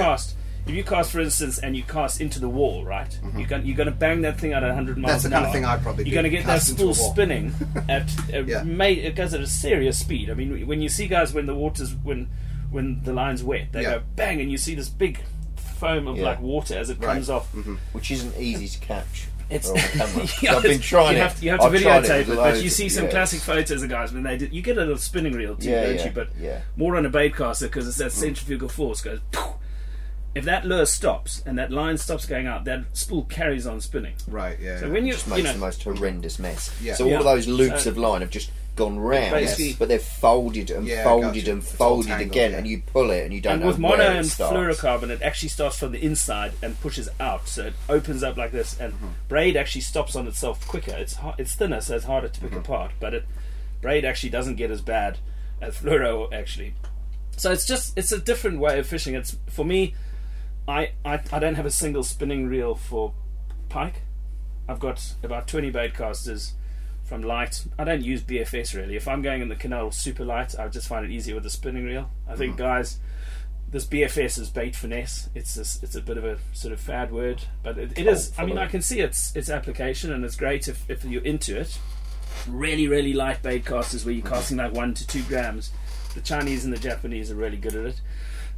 Cast, if you cast, for instance, and you cast into the wall, right? Mm-hmm. You're going you're going to bang that thing at 100 miles That's the an kind hour. of thing I'd probably You're do, going to get that cast into a spool spinning at a Yeah. ma- it goes at a serious speed. I mean, when you see guys when the water's when when the line's wet, they Yeah. go bang, and you see this big foam of Yeah. like water as it Right. comes off. Mm-hmm. which isn't easy to catch. It's on camera. Yeah, I've been trying you it. Have to, you have to videotape it, with but you see some yeah. classic photos of guys when they did. You get a little spinning reel too, Yeah, don't yeah, you? But yeah. more on a bait caster because it's that mm. centrifugal force goes. poof. If that lure stops and that line stops going out, that spool carries on spinning. Right, yeah. So when you just you makes know the most horrendous mess. Yeah. So all Yeah. of those loops So- of line have just gone round, Basically- but they've folded and Yeah, folded gotcha. and folded tangled, again, yeah. and you pull it and you don't and know with mono where it and starts. fluorocarbon, it actually starts from the inside and pushes out, so it opens up like this. And Mm-hmm. braid actually stops on itself quicker. It's har it's thinner, so it's harder to pick Mm-hmm. apart. But it braid actually doesn't get as bad as fluoro actually. So it's just it's a different way of fishing. It's for me, I I, I don't have a single spinning reel for pike. I've got about twenty bait casters from light. I don't use BFS really. If I'm going in the canal super light, I just find it easier with a spinning reel. I think guys, this BFS is bait finesse. It's a, it's a bit of a sort of fad word, but it, it is. I mean, I can see its its application, and it's great if if you're into it. Really, really light bait casters where you're casting like one to two grams. The Chinese and the Japanese are really good at it.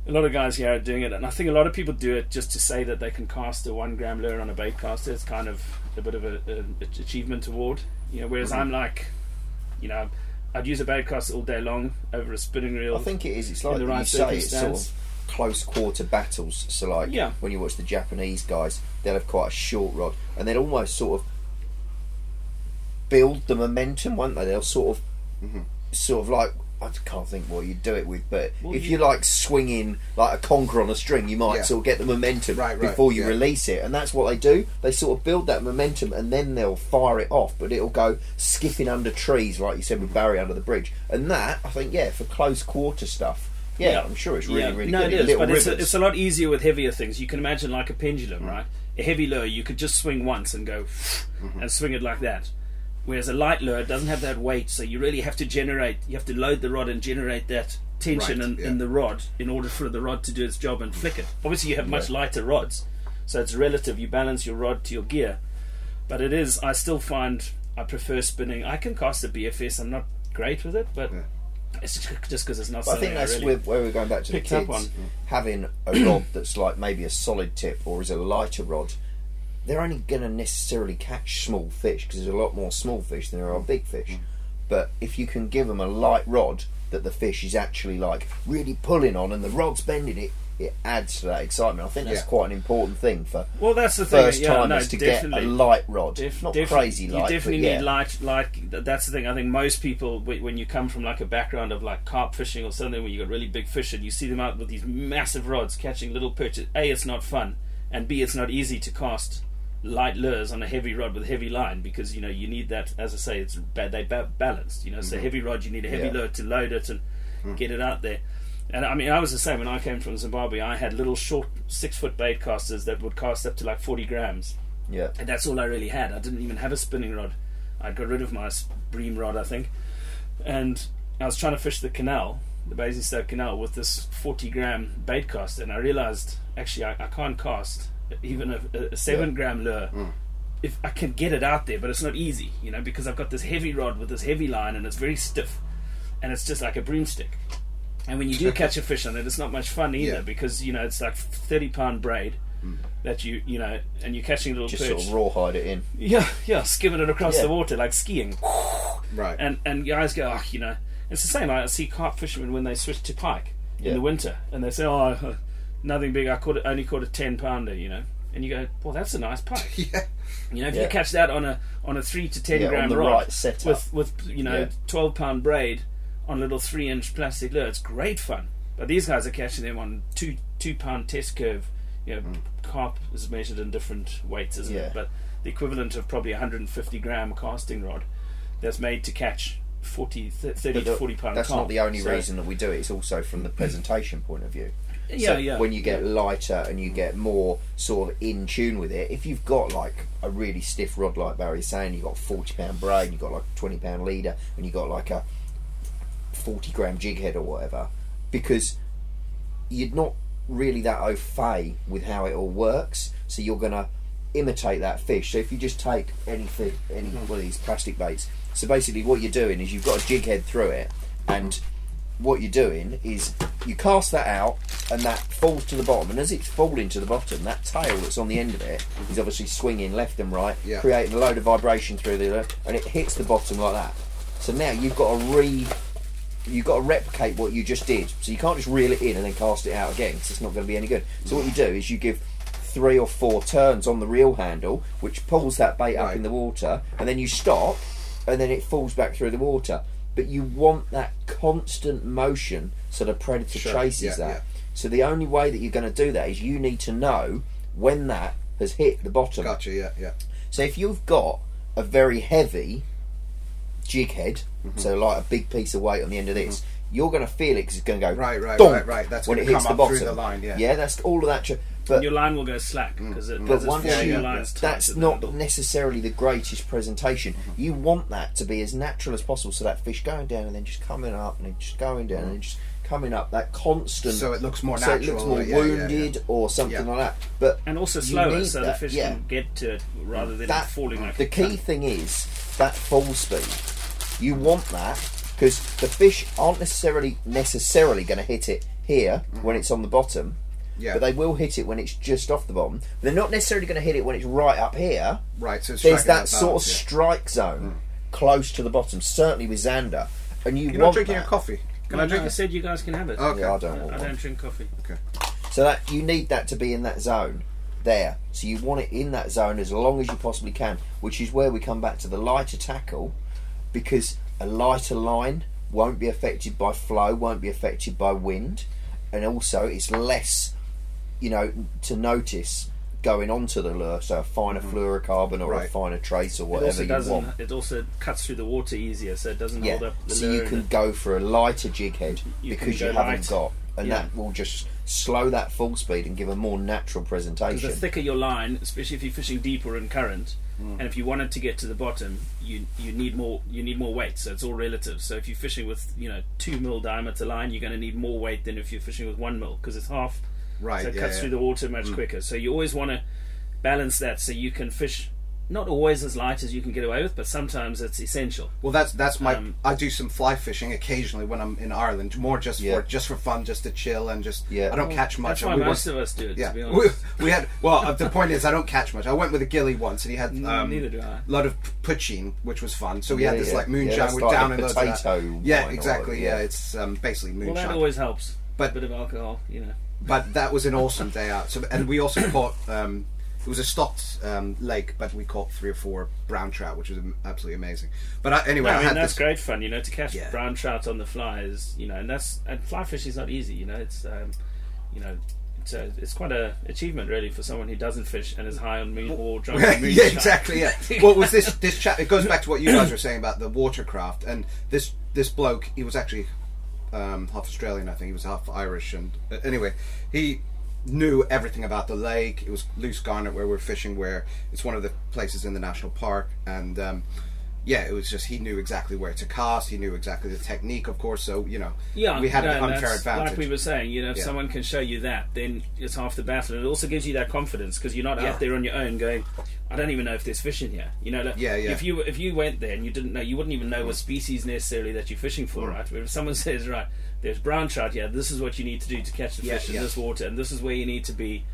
A lot of guys here are doing it, and I think a lot of people do it just to say that they can cast a one gram lure on a bait caster. It's kind of a bit of an achievement award, you know. Whereas mm-hmm. I'm like, you know, I'd use a bait caster all day long over a spinning reel. I think it is. It's like the you right say, it's sort of close quarter battles. So, like Yeah. when you watch the Japanese guys, they'll have quite a short rod, and they'll almost sort of build the momentum, won't they? They'll sort of, mm-hmm. sort of like. I can't think what you'd do it with, but Well, if you- you're like swinging like a conker on a string, you might Yeah. sort of get the momentum Right, right, before you yeah. release it, and that's what they do. They sort of build that momentum, and then they'll fire it off, but it'll go skipping under trees, like you said with Barry under the bridge, and that I think, yeah, for close quarter stuff, yeah, I'm sure it's really, Yeah. really no, good. it is, but it's a, it's a lot easier with heavier things. You can imagine like a pendulum, mm. right? A heavy lure, you could just swing once and go mm-hmm. and swing it like that. Whereas a light lure doesn't have that weight, so you really have to generate. You have to load the rod and generate that tension Right, in, yeah. in the rod in order for the rod to do its job and flick it. Obviously, you have much lighter rods, so it's relative. You balance your rod to your gear, but it is. I still find I prefer spinning. I can cast a BFS. I'm not great with it, but Yeah. it's just because it's not I think that's really where, where we're going back to the kids. on. Having a rod that's like maybe a solid tip or is a lighter rod, they're only going to necessarily catch small fish because there's a lot more small fish than there are big fish. Mm-hmm. But if you can give them a light rod that the fish is actually like really pulling on and the rod's bending it, it adds to that excitement. I think that's Yeah. quite an important thing for Well, that's the thing. first yeah, no, timers to get a light rod, Def- not crazy light. You definitely but yeah. need light. Like that's the thing. I think most people, when you come from like a background of like carp fishing or something, where you got really big fish and you see them out with these massive rods catching little perch, A, it's not fun, and B, it's not easy to cast light lures on a heavy rod with a heavy line because you know you need that. As I say, it's bad. They ba- balanced. You know, so heavy rod, you need a heavy Mm-hmm. Yeah. lure to load it and get it out there. And I mean, I was the same when I came from Zimbabwe. I had little short six foot bait casters that would cast up to like forty grams yeah. and that's all I really had. I didn't even have a spinning rod. I got rid of my bream rod, I think, and I was trying to fish the canal, the Basingstoke Canal, with this 40 gram bait caster, and I realised actually I, I can't cast even a, a- seven Yeah. gram lure. Mm. If I can get it out there, but it's not easy, you know, because I've got this heavy rod with this heavy line, and it's very stiff, and it's just like a broomstick. And when you do catch a fish on it, it's not much fun either Yeah. because you know it's like 30 pound braid mm. that you you know, and you're catching a little Just perch. sort of rawhide it in. Yeah, yeah, skimming it across Yeah. the water like skiing. Right. And and guys go, oh, you know, it's the same. I see carp fishermen when they switch to pike Yeah. in the winter, and they say, oh, nothing big. I caught it, only caught a ten pounder, you know. And you go, well, that's a nice pike. yeah. You know, if Yeah. you catch that on a on a three to ten Yeah, gram rod right setup. with with you know Yeah. twelve pound braid on a little three inch plastic lure, it's great fun. But these guys are catching them on two two pound test curve. You know, carp is measured in different weights, isn't Mm. Yeah. it? But the equivalent of probably 150 gram casting rod that's made to catch 40, th- 30 But to the- 40 pound That's carp. not the only So- reason that we do it. It's also from the presentation point of view. Yeah, so yeah. When you get lighter and you get more sort of in tune with it, if you've got like a really stiff rod like Barry's saying, you've got forty pound braid, you've got like a twenty pound leader, and you've got like a forty gram jig head or whatever, because you're not really that au fait with how it all works, so you're gonna imitate that fish. So if you just take any fi- any hmm. one of these plastic baits, so basically what you're doing is you've got a jig head through it, and what you're doing is you cast that out and that falls to the bottom. And as it's falling to the bottom that tail that's on the end of it is obviously swinging left and right Yeah. creating a load of vibration through the and it hits the bottom like that. So now you've got to re you've got to replicate what you just did. So you can't just reel it in and then cast it out again because it's not going to be any good. So what you do is you give three or four turns on the reel handle which pulls that bait up in the water and then you stop and then it falls back through the water but you want that constant motion so the predator Sure, chases yeah, that yeah. so the only way that you're going to do that is you need to know when that has hit the bottom Gotcha. Yeah. Yeah. so if you've got a very heavy jig head, Mm-hmm. so like a big piece of weight on the end of this, you're going to feel it because it's going to go Right, right, right, right. That's when it hits the bottom. the line, yeah. yeah, that's all of that. Tr- but Your line will go slack because it, but once it's you, your lines tight that's not handle. necessarily the greatest presentation. Mm-hmm. You want that to be as natural as possible, so that fish going down and then just coming up and then just going down and just coming up. That constant, Mm-hmm. So it looks more natural, so it looks natural, more yeah, yeah, yeah. wounded or something Yeah. like that. But and also you slower so that, the fish yeah. can get to it rather than that falling like the key cunt. thing is that fall speed. You want that because the fish aren't necessarily necessarily going to hit it here when it's on the bottom, Mm-hmm. Yeah. but they will hit it when it's just off the bottom. They're not necessarily going to hit it when it's right up here. Right. So it's There's striking that sort of yeah. strike zone hmm. close to the bottom, certainly with Zander, and you You're not drinking that. a coffee. Can No, I drink no, I said you guys can have it. Okay. Yeah, I don't I, want I don't drink coffee. Okay. So that you need that to be in that zone there. So you want it in that zone as long as you possibly can, which is where we come back to the lighter tackle, because a lighter line won't be affected by flow, won't be affected by wind, and also it's less, you know, to notice going onto the lure. So a finer fluorocarbon or a finer trace or It whatever also you doesn't. want. It also cuts through the water easier, so it doesn't Yeah, hold up the so you can it- go for a lighter jig head You because you haven't light. got, and Yeah. that will just slow that full speed and give a more natural Because presentation. the thicker your line, especially if you're fishing deeper in current, Mm. and if you want it to get to the bottom, you you need more you need more weight. So it's all relative. So if you're fishing with you know two mil diameter line, you're going to need more weight than if you're fishing with one mil because it's half. Right. so it yeah, cuts yeah. Mm. through the water much quicker. So you always want to balance that so you can fish not always as light as you can get away with, but sometimes it's essential. Well, that's that's my. Um, I do some fly fishing occasionally when I'm in Ireland, more just Yeah. for just for fun, just to chill and just. Yeah. I don't catch much. That's why we most went- of us do it. Yeah, To be we, honest, we had. Well, uh, the point is, I don't catch much. I went with a gilly once, and he had Mm, um, neither do I. a lot of poutine, which was fun. So we Yeah, had this yeah. like moonshine. that's We're like down a in loads of that. potato Yeah, exactly. whatever, Yeah, yeah. it's um, basically well, moonshine. that always helps. But- a bit of alcohol, you know. But that was an awesome day out. So, and we also caught. Um, it was a stocked um, lake, but we caught three or four brown trout, which was absolutely amazing. But I, anyway, No, I mean that's this. great fun, you know, to catch Yeah. brown trout on the fly is, you know, and that's and fly fishing is not easy, you know. It's, um, you know, it's a, it's quite a achievement really for someone who doesn't fish and is high on moon or drunk on yeah, moonshine. exactly. Yeah. What was this? This chat. It goes back to what you guys were saying about the watercraft, and this this bloke. He was actually um, half Australian, I think. He was half Irish, and uh, anyway, he knew everything about the lake. It was Loose Garnet where we're fishing, where it's one of the places in the national park, and um, yeah, it was just he knew exactly where to cast. He knew exactly the technique, of course. So you know, Yeah, we had no, an unfair advantage. Like we were saying, you know, if Yeah. someone can show you that, then it's half the battle. It also gives you that confidence because you're not Yeah. out there on your own going, I don't even know if there's fish in here. You know, like, Yeah, yeah. If you if you went there and you didn't know, you wouldn't even know what species necessarily that you're fishing Mm. for, right? But if someone says, right, there's brown trout here, this is what you need to do to catch the Yeah, fish in. Mm. this water, and this is where you need to be.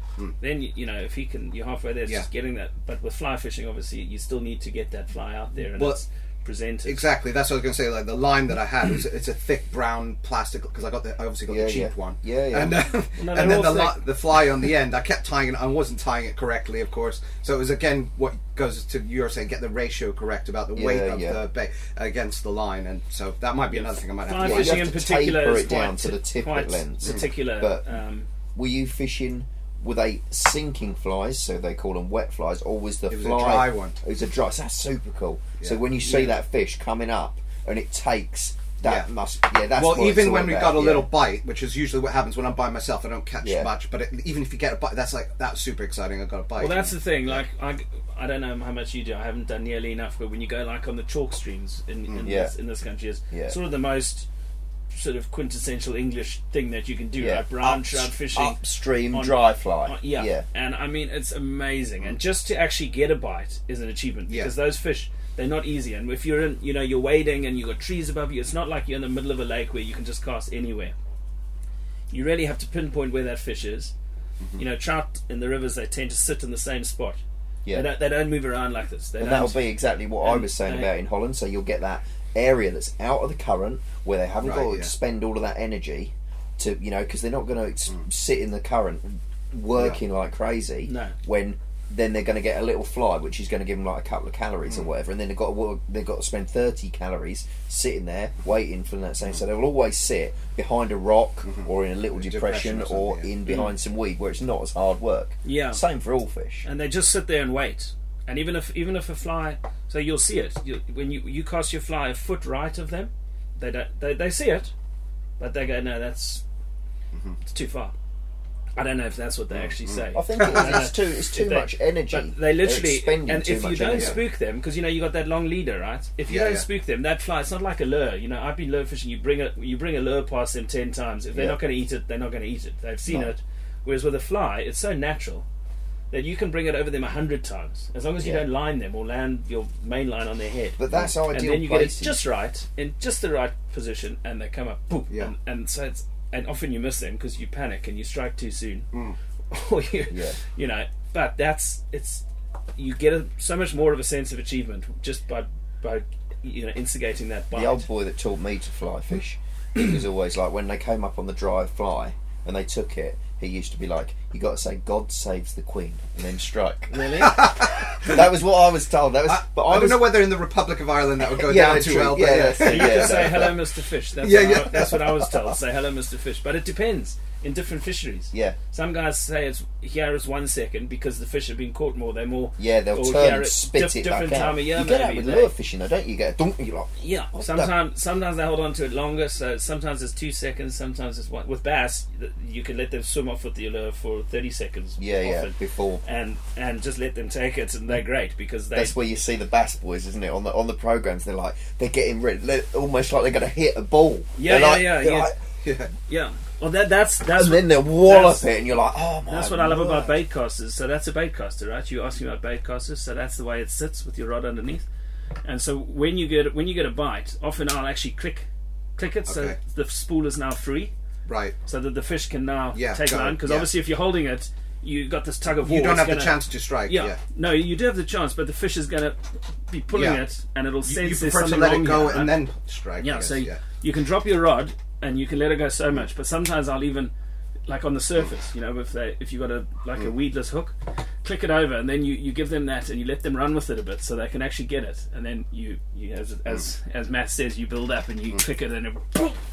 Then you, you know if he can, you're halfway there. It's Yeah. just getting that. But with fly fishing, obviously, you still need to get that fly out there and Well, it's presented. Exactly. That's what I was going to say. Like the line that I had was it's a thick brown plastic because I got the I obviously got Yeah, the cheap yeah. one. Yeah, yeah. And, uh, No, and then the li- the fly on the end, I kept tying it. I wasn't tying it correctly, of course. So it was again what goes to you're saying get the ratio correct about the Yeah, weight of yeah. the bait against the line, and so that might be another thing I might have Fly to. you fishing have in to particular taper is it down quite, to the tip quite it lengths. particular. But- um, Were you fishing? Were they sinking flies, so they call them wet flies, or was the It was a dry one. It was a dry. So that's super cool. So when you see Yeah. that fish coming up and it takes, that Yeah. must. Yeah, that's well, even when we about, got a yeah. little bite, which is usually what happens when I'm by myself, I don't catch Yeah. much. But it, even if you get a bite, that's like that's super exciting. I got a bite. well, that's the thing. Like, I, I don't know how much you do. I haven't done nearly enough. But when you go like on the chalk streams in, in, mm, Yeah. this, in this country, is Yeah. sort of the most sort of quintessential English thing that you can do. Yeah. Like brown trout fishing. upstream on- dry fly. Uh, yeah. yeah. and I mean it's amazing. And just to actually get a bite is an achievement Yeah. because those fish they're not easy. And if you're in, you know, you're wading and you've got trees above you, it's not like you're in the middle of a lake where you can just cast anywhere. You really have to pinpoint where that fish is. Mm-hmm. You know, trout in the rivers they tend to sit in the same spot. Yeah. They don't, they don't move around like this. They And don't, that'll be exactly what I was saying they- about in Holland. So you'll get that area that's out of the current where they haven't Right, got to yeah. spend all of that energy to, you know, because they're not going to mm. sit in the current working like crazy. No. When then they're going to get a little fly, which is going to give them like a couple of calories or mm. whatever, and then they've got to work, they've got to spend thirty calories sitting there waiting for that same. So mm. they'll always sit behind a rock mm-hmm. or in a little depression, depression or or yeah. in behind some weed where it's not as hard work. Yeah. Same for all fish. and they just sit there and wait. And even if even if a fly, so you'll see it you, when you you cast your fly a foot right of them, they don't they, they see it, but they go no that's it's too far. I don't know if that's what they actually mm-hmm. say. I think it, it's uh, too it's too they- much energy. But they literally, expending and if you don't energy. spook them, because you know you got that long leader, right? If you Yeah, don't yeah. spook them, that fly, it's not like a lure. You know, I've been lure fishing. You bring a you bring a lure past them ten times. If they're Yeah. not going to eat it, they're not going to eat it. They've seen No. it. Whereas with a fly, it's so natural that you can bring it over them a hundred times, as long as you Yeah. don't line them or land your main line on their head. But that's and ideal then you get it just right in just the right position, and they come up, boom, Yeah. and, and so it's and often you miss them because you panic and you strike too soon, mm. or you, Yeah. you know. But that's it's you get a, so much more of a sense of achievement just by by you know instigating that bite. the old boy that taught me to fly fish, he was always like when they came up on the dry fly and they took it. He used to be like, "You got to say God saves the Queen and then strike." really? that was what I was told. That was, I, but I, I, don't know whether in the Republic of Ireland that would go Yeah, down too true. well. But Yeah, yeah, that's. You Yeah, can say hello, Mr. Fish. That's, Yeah, what I, that's what I was told. Say hello, Mr. Fish. But it depends in different fisheries. yeah, Some guys say it's here is one second because the fish have been caught more. They're more. yeah. They'll turn here and spit diff- it different back out. time of year. you get that maybe. with They- lure fishing, though, don't you? You get a dunk. Like, Yeah, the- sometimes sometimes they hold on to it longer. So sometimes it's two seconds. Sometimes it's one. With bass, you can let them swim off with the lure for thirty seconds. yeah, yeah. Before and and just let them take it, and they're great because they. that's where you see the bass boys, isn't it? On the on the programs, they're like they're getting ready, they're almost like they're going to hit a ball. Yeah, They're yeah, like, yeah, yeah. like, Yeah. Yeah. Well, that that's that's and then they'll wallop it, and you're like, oh my. That's what I love about word. baitcasters. So that's a baitcaster, right? You're asking about baitcasters. So that's the way it sits with your rod underneath. And so when you get when you get a bite, often I'll actually click click it so the spool is now free, Right. so that the fish can now Yeah, take line. Because yeah. obviously, if you're holding it, you've got this tug of war. You don't have the gonna- chance to strike. Yeah. Yeah. no, you do have the chance, but the fish is going to be pulling Yeah. it, and it'll You, sense you there's prefer to something let wrong it go here, and right? then strike. Yeah, so you can drop your rod and you can let it go so much, but sometimes I'll even like on the surface, you know, if they if you got a like Mm. a weedless hook, click it over and then you, you give them that and you let them run with it a bit so they can actually get it, and then you, you as as Mm. as Matt says, you build up and you click it and it,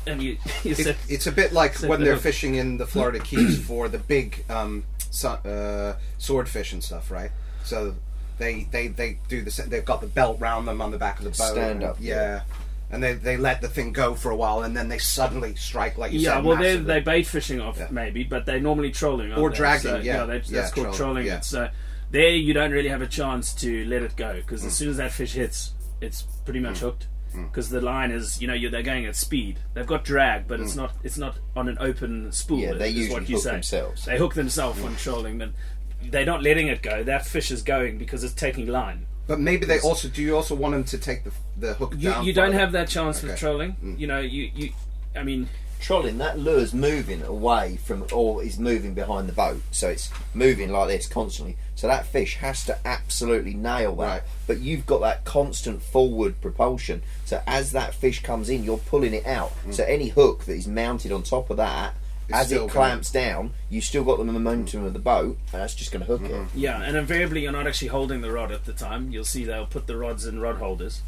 and you you It, it's a bit like when the they're hook. fishing in the Florida Keys for the big um, so, uh, swordfish and stuff, right? So they they they do the they've got the belt round them on the back of the boat. Stand up, yeah. yeah. And they, they let the thing go for a while, and then they suddenly strike, like you yeah, said. well, they're massively. they bait fishing off Yeah. maybe, but they're normally trolling Or dragging, So, yeah. they, that's Yeah, called trolling, trolling. yeah. So there you don't really have a chance to let it go because Mm. as soon as that fish hits, it's pretty much hooked. Because the line is, you know, they're going at speed. They've got drag, but it's Mm. not. It's not on an open spool. Yeah, they usually what you hook say. themselves. They hook themselves when trolling. Then they're not letting it go. That fish is going because it's taking line. But maybe they also do. You also want them to take the the hook You, down. you don't farther? have that chance with Okay. Mm. trolling. You know, you, you. I mean, trolling, that lure's moving away from, or is moving behind the boat, so it's moving like this constantly. So that fish has to absolutely nail that. Right. But you've got that constant forward propulsion. So as that fish comes in, you're pulling it out. So any hook that is mounted on top of that, It's as still it gonna- clamps down, you've still got the momentum of the boat, and that's just going to hook Mm-hmm. it. Yeah, and invariably you're not actually holding the rod at the time. You'll see they'll put the rods in rod holders.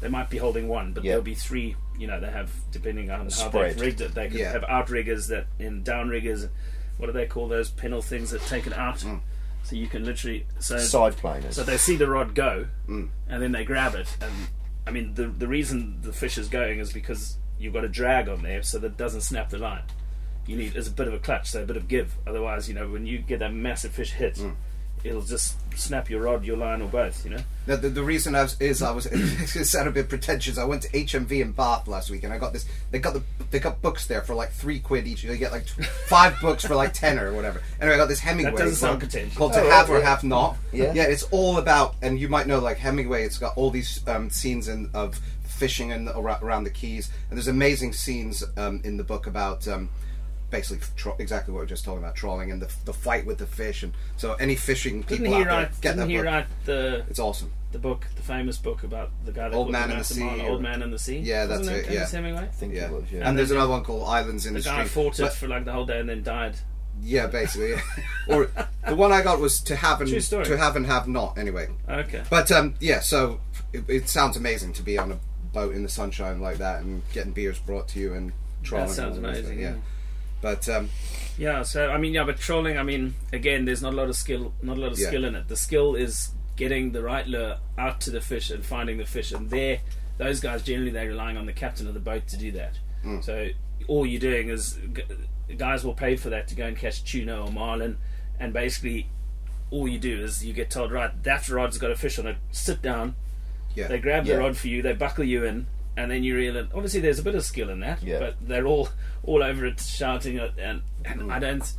They might be holding one, but Yeah. there'll be three. You know, they have depending on how they've rigged it. They can Yeah. have outriggers that in downriggers. What do they call those pennel things that take it out? Mm. So you can literally so Side planers. so they see the rod go, Mm. and then they grab it. And I mean, the the reason the fish is going is because you've got a drag on there, so that it doesn't snap the line. You need it's a bit of a clutch, so a bit of give. Otherwise, you know, when you get that massive fish hit, Mm. it'll just snap your rod, your line, or both. You know. The, the, the reason I was, is I was it sound a bit pretentious. I went to HMV in Bath last week, and I got this. They got the they got books there for like three quid each. They get like tw- five books for like tenner or whatever. Anyway, I got this Hemingway That sound book pretentious. called "To Oh, Have or yeah. Have Not." Yeah. yeah, it's all about, and you might know like Hemingway. It's got all these um, scenes in, of fishing and around the Keys, and there's amazing scenes um, in the book about. Um, Basically, tro- exactly what we are just talking about, trolling and the, the fight with the fish, and so any fishing people Didn't he out there, write? get Didn't that he book. writ the It's awesome. the book, the famous book about the guy that Old put Man in the Master Marlin, Sea, Old Man in the Sea? Yeah, that's Wasn't it, yeah. Hemingway. I think Yeah. it was, yeah. and And there's then another one called Islands in The the, guy Stream. fought it for like the whole day and then died. yeah, basically. or the one I got was to have and to have and have not. Anyway, Okay. but um, yeah. So it, it sounds amazing to be on a boat in the sunshine like that and getting beers brought to you and trolling. That sounds and all that amazing. stuff, Yeah. But um, Yeah, so I mean, yeah, but trolling. I mean, again, there's not a lot of skill, not a lot of Yeah. skill in it. The skill is getting the right lure out to the fish and finding the fish. And there, those guys generally they're relying on the captain of the boat to do that. Mm. So all you're doing is guys will pay for that to go and catch tuna or marlin, and basically all you do is you get told, right, that rod's got a fish on it. Sit down. yeah, They grab the Yeah. rod for you. They buckle you in. And then you reel it. Obviously, there's a bit of skill in that, Yeah. but they're all all over it, shouting it, and, and Mm. I don't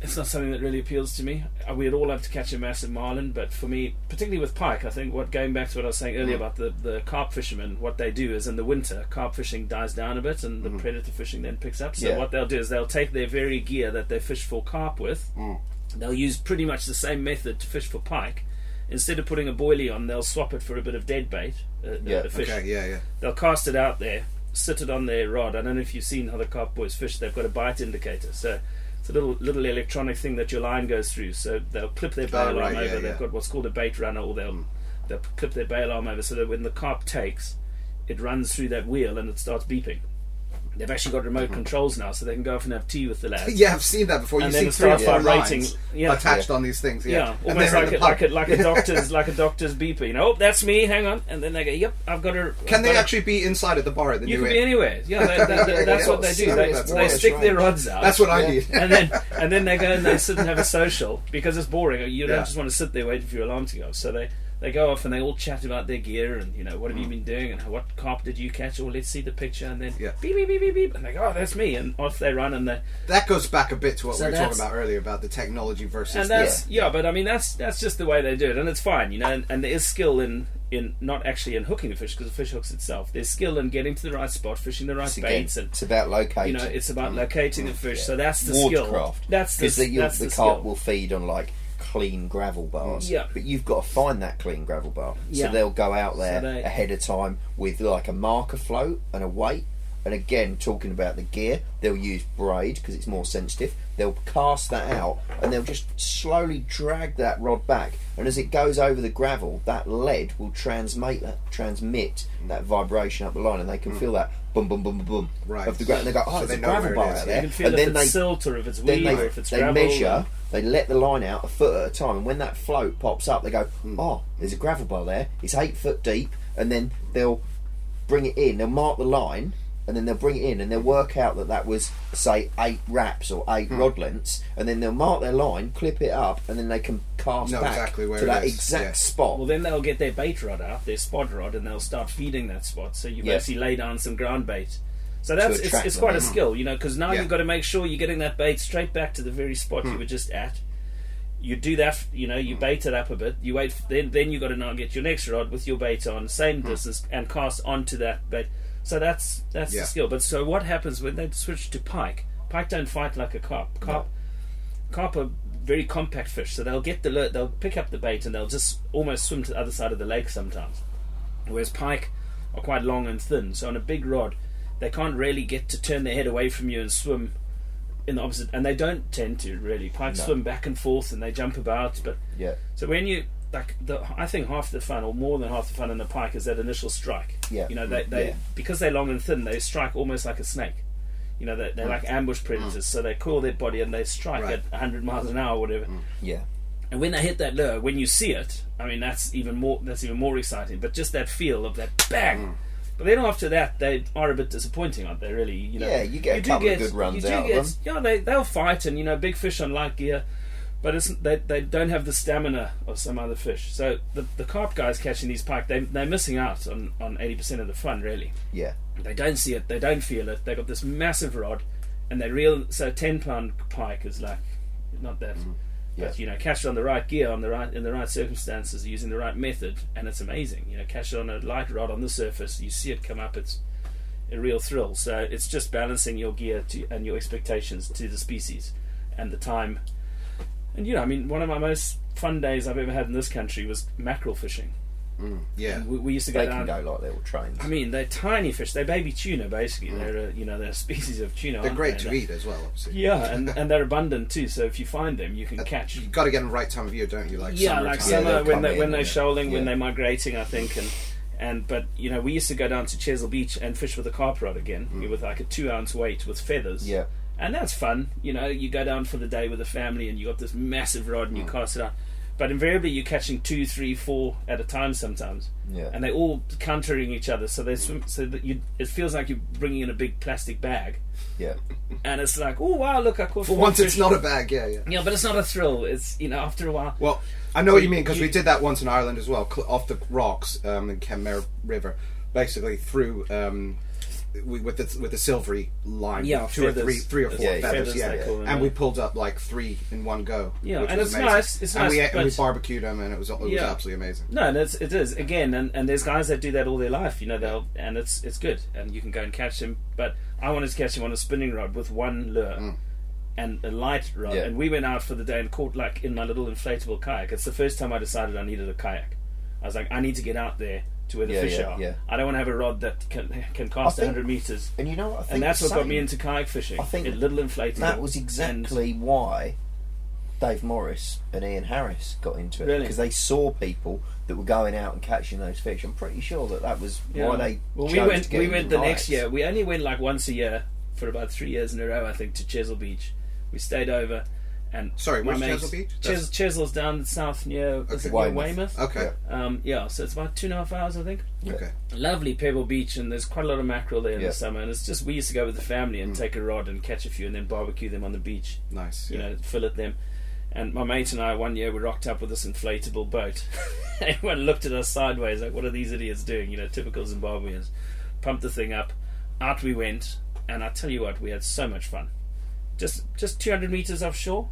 it's not something that really appeals to me. Uh, We'd all love to catch a massive marlin, but for me, particularly with pike, I think what going back to what I was saying earlier Mm. about the, the carp fishermen, what they do is in the winter, carp fishing dies down a bit, and the Mm-hmm. predator fishing then picks up. So Yeah. what they'll do is they'll take their very gear that they fish for carp with, Mm. they'll use pretty much the same method to fish for pike. Instead of putting a boilie on, they'll swap it for a bit of dead bait, uh, Yeah, the fish okay, yeah, yeah. they'll cast it out there, sit it on their rod. I don't know if you've seen how the carp boys fish. They've got a bite indicator, so it's a little little electronic thing that your line goes through. So they'll clip their bail Oh, right, arm yeah, over. yeah. They've got what's called a bait runner, or they'll they'll clip their bail arm over so that when the carp takes, it runs through that wheel and it starts beeping. They've actually got remote hmm. controls now, so they can go off and have tea with the lads. Yeah, I've seen that before. And you then see three starts or four vibrating. lines Yeah. attached on these things. Yeah, Yeah, And almost like the a, like a like a doctor's like a doctor's beeper. You know, oh, that's me. Hang on, and then they go, "Yep, I've got a." Can I've they got a- actually be inside at the bar at the You new You can inn? be anywhere. Yeah, that, that, that- that's what they do. They, they stick That's their rods out. That's what I did. and then and then they go and they sit and have a social because it's boring. You don't just want to sit there waiting for your alarm to go. So they they go off and they all chat about their gear and you know what have you mm. been doing and what carp did you catch or let's see the picture and then Yeah. beep beep beep beep beep and they go oh that's me and off they run and they That goes back a bit to what So we were talking about earlier about the technology versus and the- that's yeah. but I mean that's that's just the way they do it, and it's fine, you know. And, and there is skill in in not actually in hooking the fish because the fish hooks itself. There's skill in getting to the right spot, fishing the right It's, again, baits, and it's about locating. you know it's about mm. locating the fish. So that's the watercraft. skill. That's the because the, that's the, the, carp skill. will feed on like clean gravel bars. Yeah. But you've got to find that clean gravel bar. Yeah. So they'll go out there they- ahead of time with like a marker float and a weight. And again, talking about the gear, they'll use braid because it's more sensitive. They'll cast that out and they'll just slowly drag that rod back. And as it goes over the gravel, that lead will transmit that, transmit that vibration up the line, and they can feel that boom, boom, boom, boom, boom Right. of the gravel. And they go, oh, So there's they a gravel it bar out there. You can feel and then it's they silt or if it's then weed they, or if it's they gravel. measure, they let the line out a foot at a time, and when that float pops up, they go, Hmm. "Oh, there's a gravel bar there. It's eight foot deep," and then they'll bring it in. They'll mark the line, and then they'll bring it in, and they'll work out that that was say eight wraps or eight Hmm. rod lengths, and then they'll mark their line, clip it up, and then they can cast Know back exactly where to it that is, exact yeah. spot. Well, then they'll get their bait rod out, their spot rod, and they'll start feeding that spot. So you Yeah. basically lay down some ground bait. So that's it's, attract it's them, quite a skill, you know, because now Yeah. you've got to make sure you're getting that bait straight back to the very spot Hmm. you were just at. You do that, you know, you bait it up a bit. You wait, then then you got to now get your next rod with your bait on same Hmm. distance and cast onto that bait. So that's that's Yeah. the skill. But so what happens when they switch to pike? Pike don't fight like a carp. Carp carp are very compact fish, so they'll get the lure, they'll pick up the bait and they'll just almost swim to the other side of the lake sometimes. Whereas pike are quite long and thin, so on a big rod, they can't really get to turn their head away from you and swim in the opposite. And they don't tend to really. Pike No. swim back and forth and they jump about, but yeah, so when you like the, I think half the fun, or more than half the fun in the pike, is that initial strike. Yeah. You know, they, they Yeah. because they're long and thin, they strike almost like a snake. You know, they, they're like mm. ambush predators, so they coil their body and they strike Right. at 100 miles an hour, or whatever. Mm. yeah, And when they hit that lure, when you see it, I mean that's even more that's even more exciting. But just that feel of that bang. Mm. But then after that, they are a bit disappointing, aren't they? Really, you know. Yeah, you get a do couple of good runs you out of them. Yeah, they they'll fight, and you know, big fish on light gear, but it's they they don't have the stamina of some other fish. So the the carp guys catching these pike, they they're missing out on on eighty percent of the fun, really. yeah, They don't see it, they don't feel it. They've got this massive rod, and they reel. So ten pound pike is like not that, mm-hmm. Yeah. but you know, catch it on the right gear, on the right in the right circumstances, using the right method, and it's amazing. You know, catch it on a light rod on the surface, you see it come up. It's a real thrill. So it's just balancing your gear to and your expectations to the species and the time. And you know, I mean, one of my most fun days I've ever had in this country was mackerel fishing. Mm, yeah. We, we used to go they down. can go like little trains. I mean, they're tiny fish. They're baby tuna, basically. Mm. They're a, you know they're a species of tuna. They're great they? to eat as well, obviously. Yeah, and, and they're abundant too. So if you find them, you can uh, catch. You've got to get them right time of year, don't you? Like yeah, like summer they'll when they when they're shoaling, when they're migrating, I think, and and but you know we used to go down to Chesil Beach and fish with a carp rod again mm. with like a two ounce weight with feathers. Mm. Yeah. And that's fun. You know, you go down for the day with the family and you got this massive rod and Mm. you cast it out. But invariably, you're catching two, three, four at a time sometimes. Yeah. and they're all countering each other. So they swim. So that you, it feels like you're bringing in a big plastic bag, Yeah, and it's like, oh wow, look, I caught. For four once, it's not a bag. Yeah, yeah. Yeah, but it's not a thrill. It's you know after a while. Well, I know what you you- mean because we did that once in Ireland as well, off the rocks um, in Kenmare River, basically through um, we, with the with the silvery line, Yeah, with two or three, three or four Yeah, yeah. feathers, Feathers, yeah, they call and yeah. we pulled up like three in one go. Yeah, which and was it's amazing. nice, it's and we nice, ate, and we barbecued them, and it was it was Yeah. absolutely amazing. No, and it's, it is again, and, and there's guys that do that all their life. You know, they'll and it's it's good, and you can go and catch them. But I wanted to catch him on a spinning rod with one lure. Mm. And a light rod, Yeah. and we went out for the day and caught like in my little inflatable kayak. It's the first time I decided I needed a kayak. I was like, I need to get out there to where the Yeah, fish yeah, are. yeah. I don't want to have a rod that can can cast think- 100 meters. and you know what? I think And that's what got me into kayak fishing. I think a little inflatable. That was And- exactly why Dave Morris and Ian Harris got into it Really? because they saw people that were going out and catching those fish. I'm pretty sure that that was why they. well, we went. We went the next year. We only went like once a year for about three years in a row. I think to Chesil Beach. We stayed over, and Sorry, my where's mates- Chesil Beach? Ches- That's- Chesil's down south near, is it near Weymouth. Weymouth. Okay, Um, yeah, so it's about two and a half hours, I think. okay. Lovely Pebble Beach, and there's quite a lot of mackerel there in Yeah. the summer. And it's just we used to go with the family and take a rod and catch a few, and then barbecue them on the beach. Nice. You yeah. know, fillet them. And my mate and I, one year, we rocked up with this inflatable boat. Everyone looked at us sideways, like, what are these idiots doing? You know, typical Zimbabweans. Pumped the thing up, out we went, and I tell you what, we had so much fun. Just just 200 meters offshore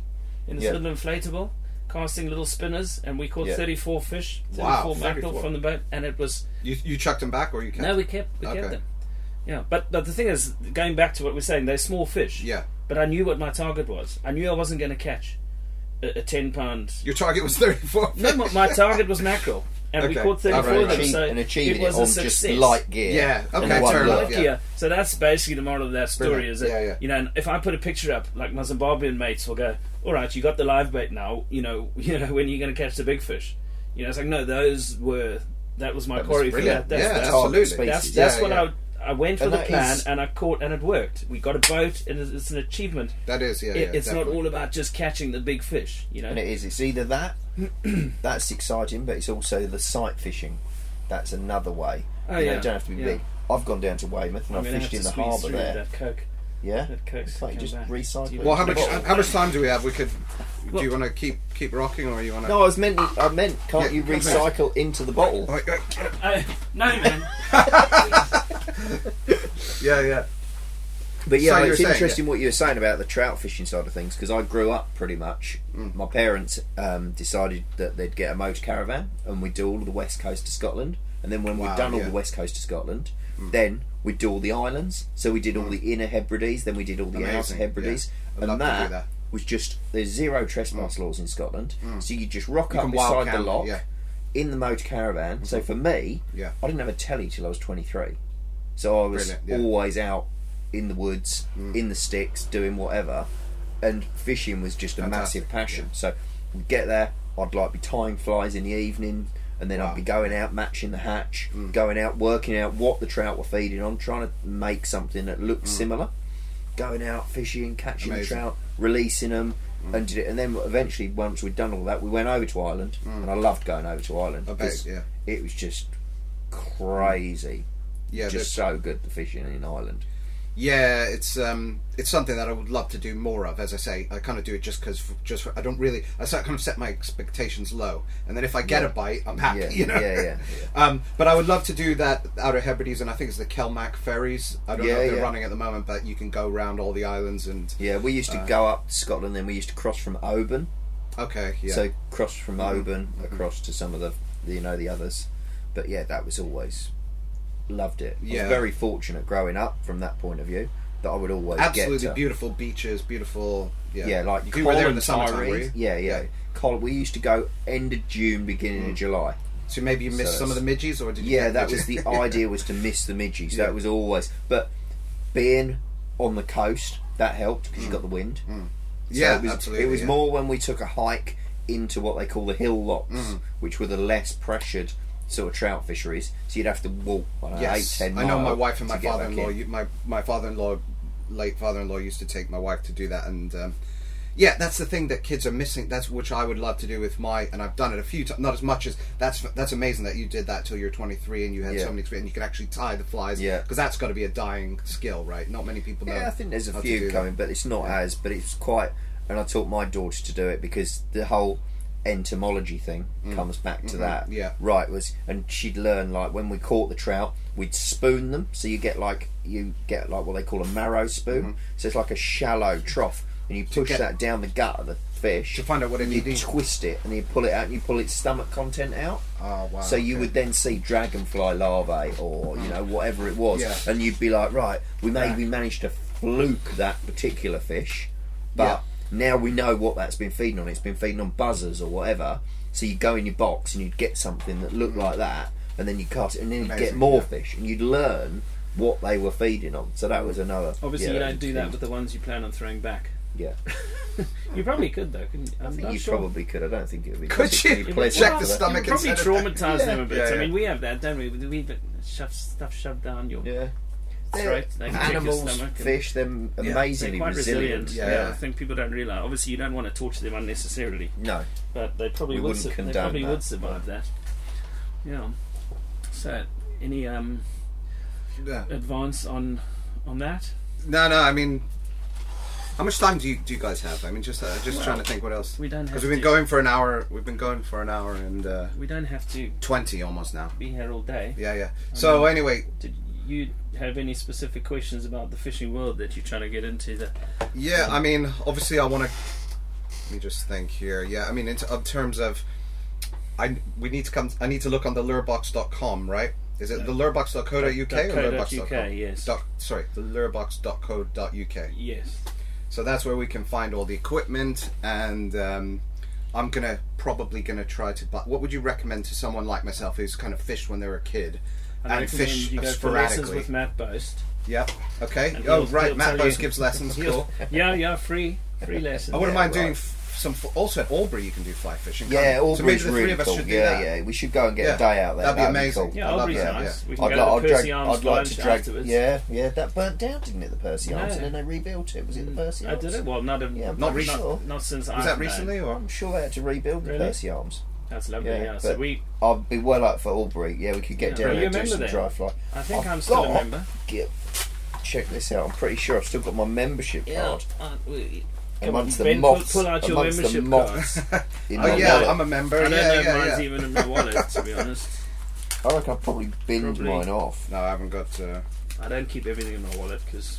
in this Yeah. little inflatable, casting little spinners, and we caught Yeah. 34 fish, 34 Wow, mackerel 34. from the boat, and it was You you chucked them back or you kept? no, we kept we Okay. kept them. Yeah, but but the thing is, going back to what we're saying, they're small fish. Yeah. But I knew what my target was. I knew I wasn't going to catch a, a 10 pound. Your target was thirty four. No, my, my target was mackerel, and we caught 34 Alright, of them. Achieve- So and achieving it it, on a success. just light gear. Yeah, okay, one fair look. enough. Yeah. yeah. So that's basically the moral of that story. Brilliant. Is that Yeah, yeah. you know, if I put a picture up, like my Zimbabwean mates will go, "All right, you got the live bait now. You know, you know when are you going to catch the big fish?" You know, it's like no, those were that was my That was quarry for that. That's, Yeah, that's, absolutely. that's, that's Yeah, what yeah. I I went for And the that plan is- and I caught and it worked. We got a boat and it's, it's an achievement. That is, yeah. It- yeah it's not all about just catching the big fish. You know, And it is. It's either that, that's exciting, but it's also the sight fishing. That's another way. Oh, you know, yeah. you don't have to be Yeah. big. I've gone down to Weymouth and I've fished in the harbour there. That coke. Yeah, It's like just back. recycle Do you it. Well, how much to- how much time do we have? We could. Well- do you want to keep keep rocking, or you want to? No, I was meant. I meant, can't Yeah, you come here. recycle into the bottle? Uh, no, man. Yeah, yeah. But yeah, So you it's saying, interesting what you were saying about the trout fishing side of things because I grew up pretty much. Mm. My parents um, decided that they'd get a motor caravan and we'd do all of the west coast of Scotland. And then when Wow, we'd done all yeah. Mm. the west coast of Scotland, then we'd do all the islands. So we did all the inner Hebrides, then we did all the outer Hebrides, yeah. And love to do that, that. Mm. was just there's zero trespass laws in Scotland. So you just rock You up beside the lock yeah. in the motor caravan. So for me, Yeah. I didn't have a telly till I was 23. So I was yeah. Mm. always out in the woods, in the sticks, doing whatever. And fishing was just a Fantastic, massive passion. So we'd get there, I'd like be tying flies in the evening, and then Wow. Mm. I'd be going out matching the hatch, going out working out what the trout were feeding on, trying to make something that looked similar. Going out fishing, catching Mm. Amazing. Mm. the trout, releasing them, and did it. And then eventually, once we'd done all that, we went over to Ireland, and I loved going over to Ireland Mm. I bet, yeah. it was just crazy. Yeah, just so good the fishing in Ireland. Yeah, it's um, it's something that I would love to do more of. As I say, I kind of do it just because, just for, I don't really, I sort of kind of set my expectations low, and then if I get Yeah. a bite, I'm happy. Yeah, you know. yeah, yeah, Um, but I would love to do that Outer Hebrides, and I think it's the CalMac ferries. I don't know if they're yeah. running at the moment, but you can go around all the islands and. Yeah, we used to Uh, go up to Scotland, then we used to cross from Oban. Okay, yeah. So cross from Mhm, Oban across to some of the, the, you know, the others. But yeah, that was always loved it. I Yeah. was very fortunate growing up from that point of view that I would always Absolutely to, beautiful beaches, beautiful. Yeah, Yeah, like you were there in the summertime, were you? Yeah, yeah. Col- we used to go end of June, beginning Mm. of July. So maybe you missed So some of the midges, or did you? Yeah, that midges? was the idea was to miss the midgies. Yeah. That was always. But being on the coast, that helped because you got the wind. So Mm. Yeah, it was, absolutely, It was yeah. more when we took a hike into what they call the hill locks, Mm. which were the less pressured sort of trout fisheries. So you'd have to walk I know, Yes, eight, ten I know my wife and my to get back father-in-law. My my father-in-law, late father-in-law, used to take my wife to do that, and um, yeah, that's the thing that kids are missing. That's which I would love to do with my, and I've done it a few times, not as much as that's that's amazing that you did that till you're 23 and you had Yeah. so many experience. And you can actually tie the flies, Yeah. because that's got to be a dying skill, right? Not many people know. Yeah, I think there's a how to do few that. coming, but it's not Yeah. as. But it's quite. And I taught my daughter to do it because the whole entomology thing mm. comes back to Mhm. that. Yeah. Right was, and she'd learn like when we caught the trout, we'd spoon them, so you get like you get like what they call a marrow spoon. Mm-hmm. So it's like a shallow trough, and you push get- that down the gut of the fish To find out what it and you needs. twist it, and you pull it out, and you pull its stomach content out. Oh wow! So you okay. would then see dragonfly larvae or you mm. know whatever it was, Yeah. and you'd be like, right, we maybe Right. managed to fluke that particular fish, but Yeah. Now we know what that's been feeding on. It's been feeding on buzzers or whatever. So you go in your box and you'd get something that looked like that, and then you cast it, and then you'd get more yeah. fish, and you'd learn what they were feeding on. So that was another. Obviously, yeah, you don't do that with the ones you plan on throwing back. Yeah, You probably could though. Couldn't you? I I'm think not you sure. probably could. I don't think it would be. Could you? pleasant Check for the that. stomach You probably instead of- traumatise them a bit. Yeah, I mean, we have that, don't we? We have shove stuff shoved down your Yeah. They can check your Animals, fish, they're They're amazingly quite resilient. resilient. Yeah. Yeah. I think people don't realise. Obviously, you don't want to torture them unnecessarily, No, but they probably We would. wouldn't Su- they probably that. would survive that. Yeah. So, any um, Yeah. advance on on that? No, no. I mean, How much time do you do you guys have? I mean, just uh, just Well, trying to think what else. we don't because have we've been to- going for an hour. We've been going for an hour and uh, We don't have to twenty almost now. be here all day. Yeah, yeah. So anyway, Did you have any specific questions about the fishing world that you're trying to get into? The yeah. I mean, obviously, I want to. Let me just think here. Yeah, I mean, in, t- in terms of, I we need to come. I need to look on the lurebox.com, right? Is it the lurebox.co.uk or .co.uk, lurebox.com? yes. Dot, sorry, the lurebox.co.uk. yes. So that's where we can find all the equipment, and um, I'm gonna probably gonna try to. buy What would you recommend to someone like myself who's kind of fished when they were a kid I and fish you uh, go for lessons sporadically? with Matt Boast. Yep. Okay. And Oh, right. Matt tell Boast you- gives lessons. Cool. Yeah, yeah, free, free lessons. I wouldn't Yeah, mind doing right. f- some. f- Also at Albury, you can do fly fishing. Yeah. Albury's so maybe the three really cool. Yeah, that. yeah. We should go and get Yeah, a day out there. that'd be amazing. cool. Yeah, I love Albury's that, nice. yeah. We can I'd, go like, to I'd, the drag, Percy Arms I'd like to drag. afterwards. Yeah, yeah. That burnt down, didn't it? The Percy Arms, and then they rebuilt it. Was it the mm. Percy Arms? I did it. Well, not a, Yeah, I'm Not pretty sure. not since Was I've that known. recently or? I'm sure they had to rebuild the Percy Arms. That's lovely. Yeah, Yeah. So we, I'd be well up for Albury. Yeah, we could get Yeah. down there and do some then? dry fly. I think I've I'm still a member. Get, check this out. I'm pretty sure I've still got my membership card. uh, we, come on, Amongst the Ben, moths, pull, pull out your amongst the membership moths card. Oh yeah, wallet. I'm a member. I don't yeah, know if yeah, mine's yeah. even in my wallet, to be honest. I reckon I've probably binned Probably. mine off. No, I haven't got uh, I don't keep everything in my wallet because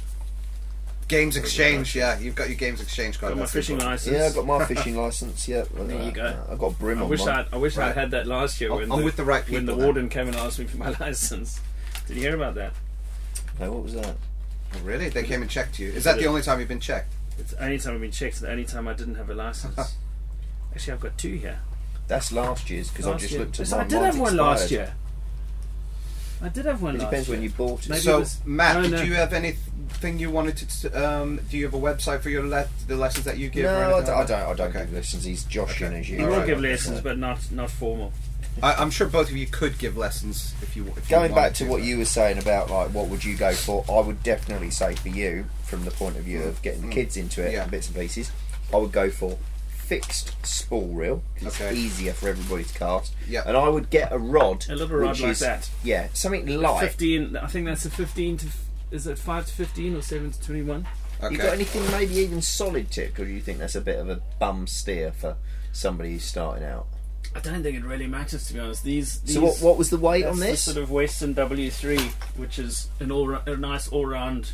Games Exchange. Yeah, you've got your Games Exchange card. I got my that's fishing important. license. Yeah, I got my fishing license. Yeah, There you go. I got a brim I on wish mine. I I wish Right. I'd had that last year I'm- when I'm the, with the right people. when the then. warden came and asked me for my license. Did you hear about that? No, what was that? Oh, really? They came and checked you. Is that the only time you've been checked? It's the only time I've been checked. The only time I didn't have a license. Actually, I've got two here. That's last year's because I Last just year. looked at Yes, mine. I did Mine's have one last year. I did have one It last depends year. when you bought it. Maybe so, it was- Matt, no, did no. you have anything you wanted to? Um, do you have a website for your le- the lessons that you give? or no, I anything don't. I don't. I don't Okay. give lessons. He's joshing Okay. as you. You All will right, give okay. lessons, but not not formal. I, I'm sure both of you could give lessons if you. If Going you back wanted to what you were saying about like what would you go for, I would definitely say for you, from the point of view of getting the kids into it, Mm. Yeah. and bits and pieces, I would go for fixed spool reel. 'cause Okay. Easier for everybody to cast. Yeah. And I would get a rod, A little rod which like is, that. Yeah, something light. Fifteen. I think that's a fifteen to. Is it five to fifteen or seven to twenty-one? Okay. You got anything maybe even solid tip, or do you think that's a bit of a bum steer for somebody who's starting out? I don't think it really matters to be honest. These. these So what, what was the weight that's on the this? sort of Westin W three, which is an all a nice all-round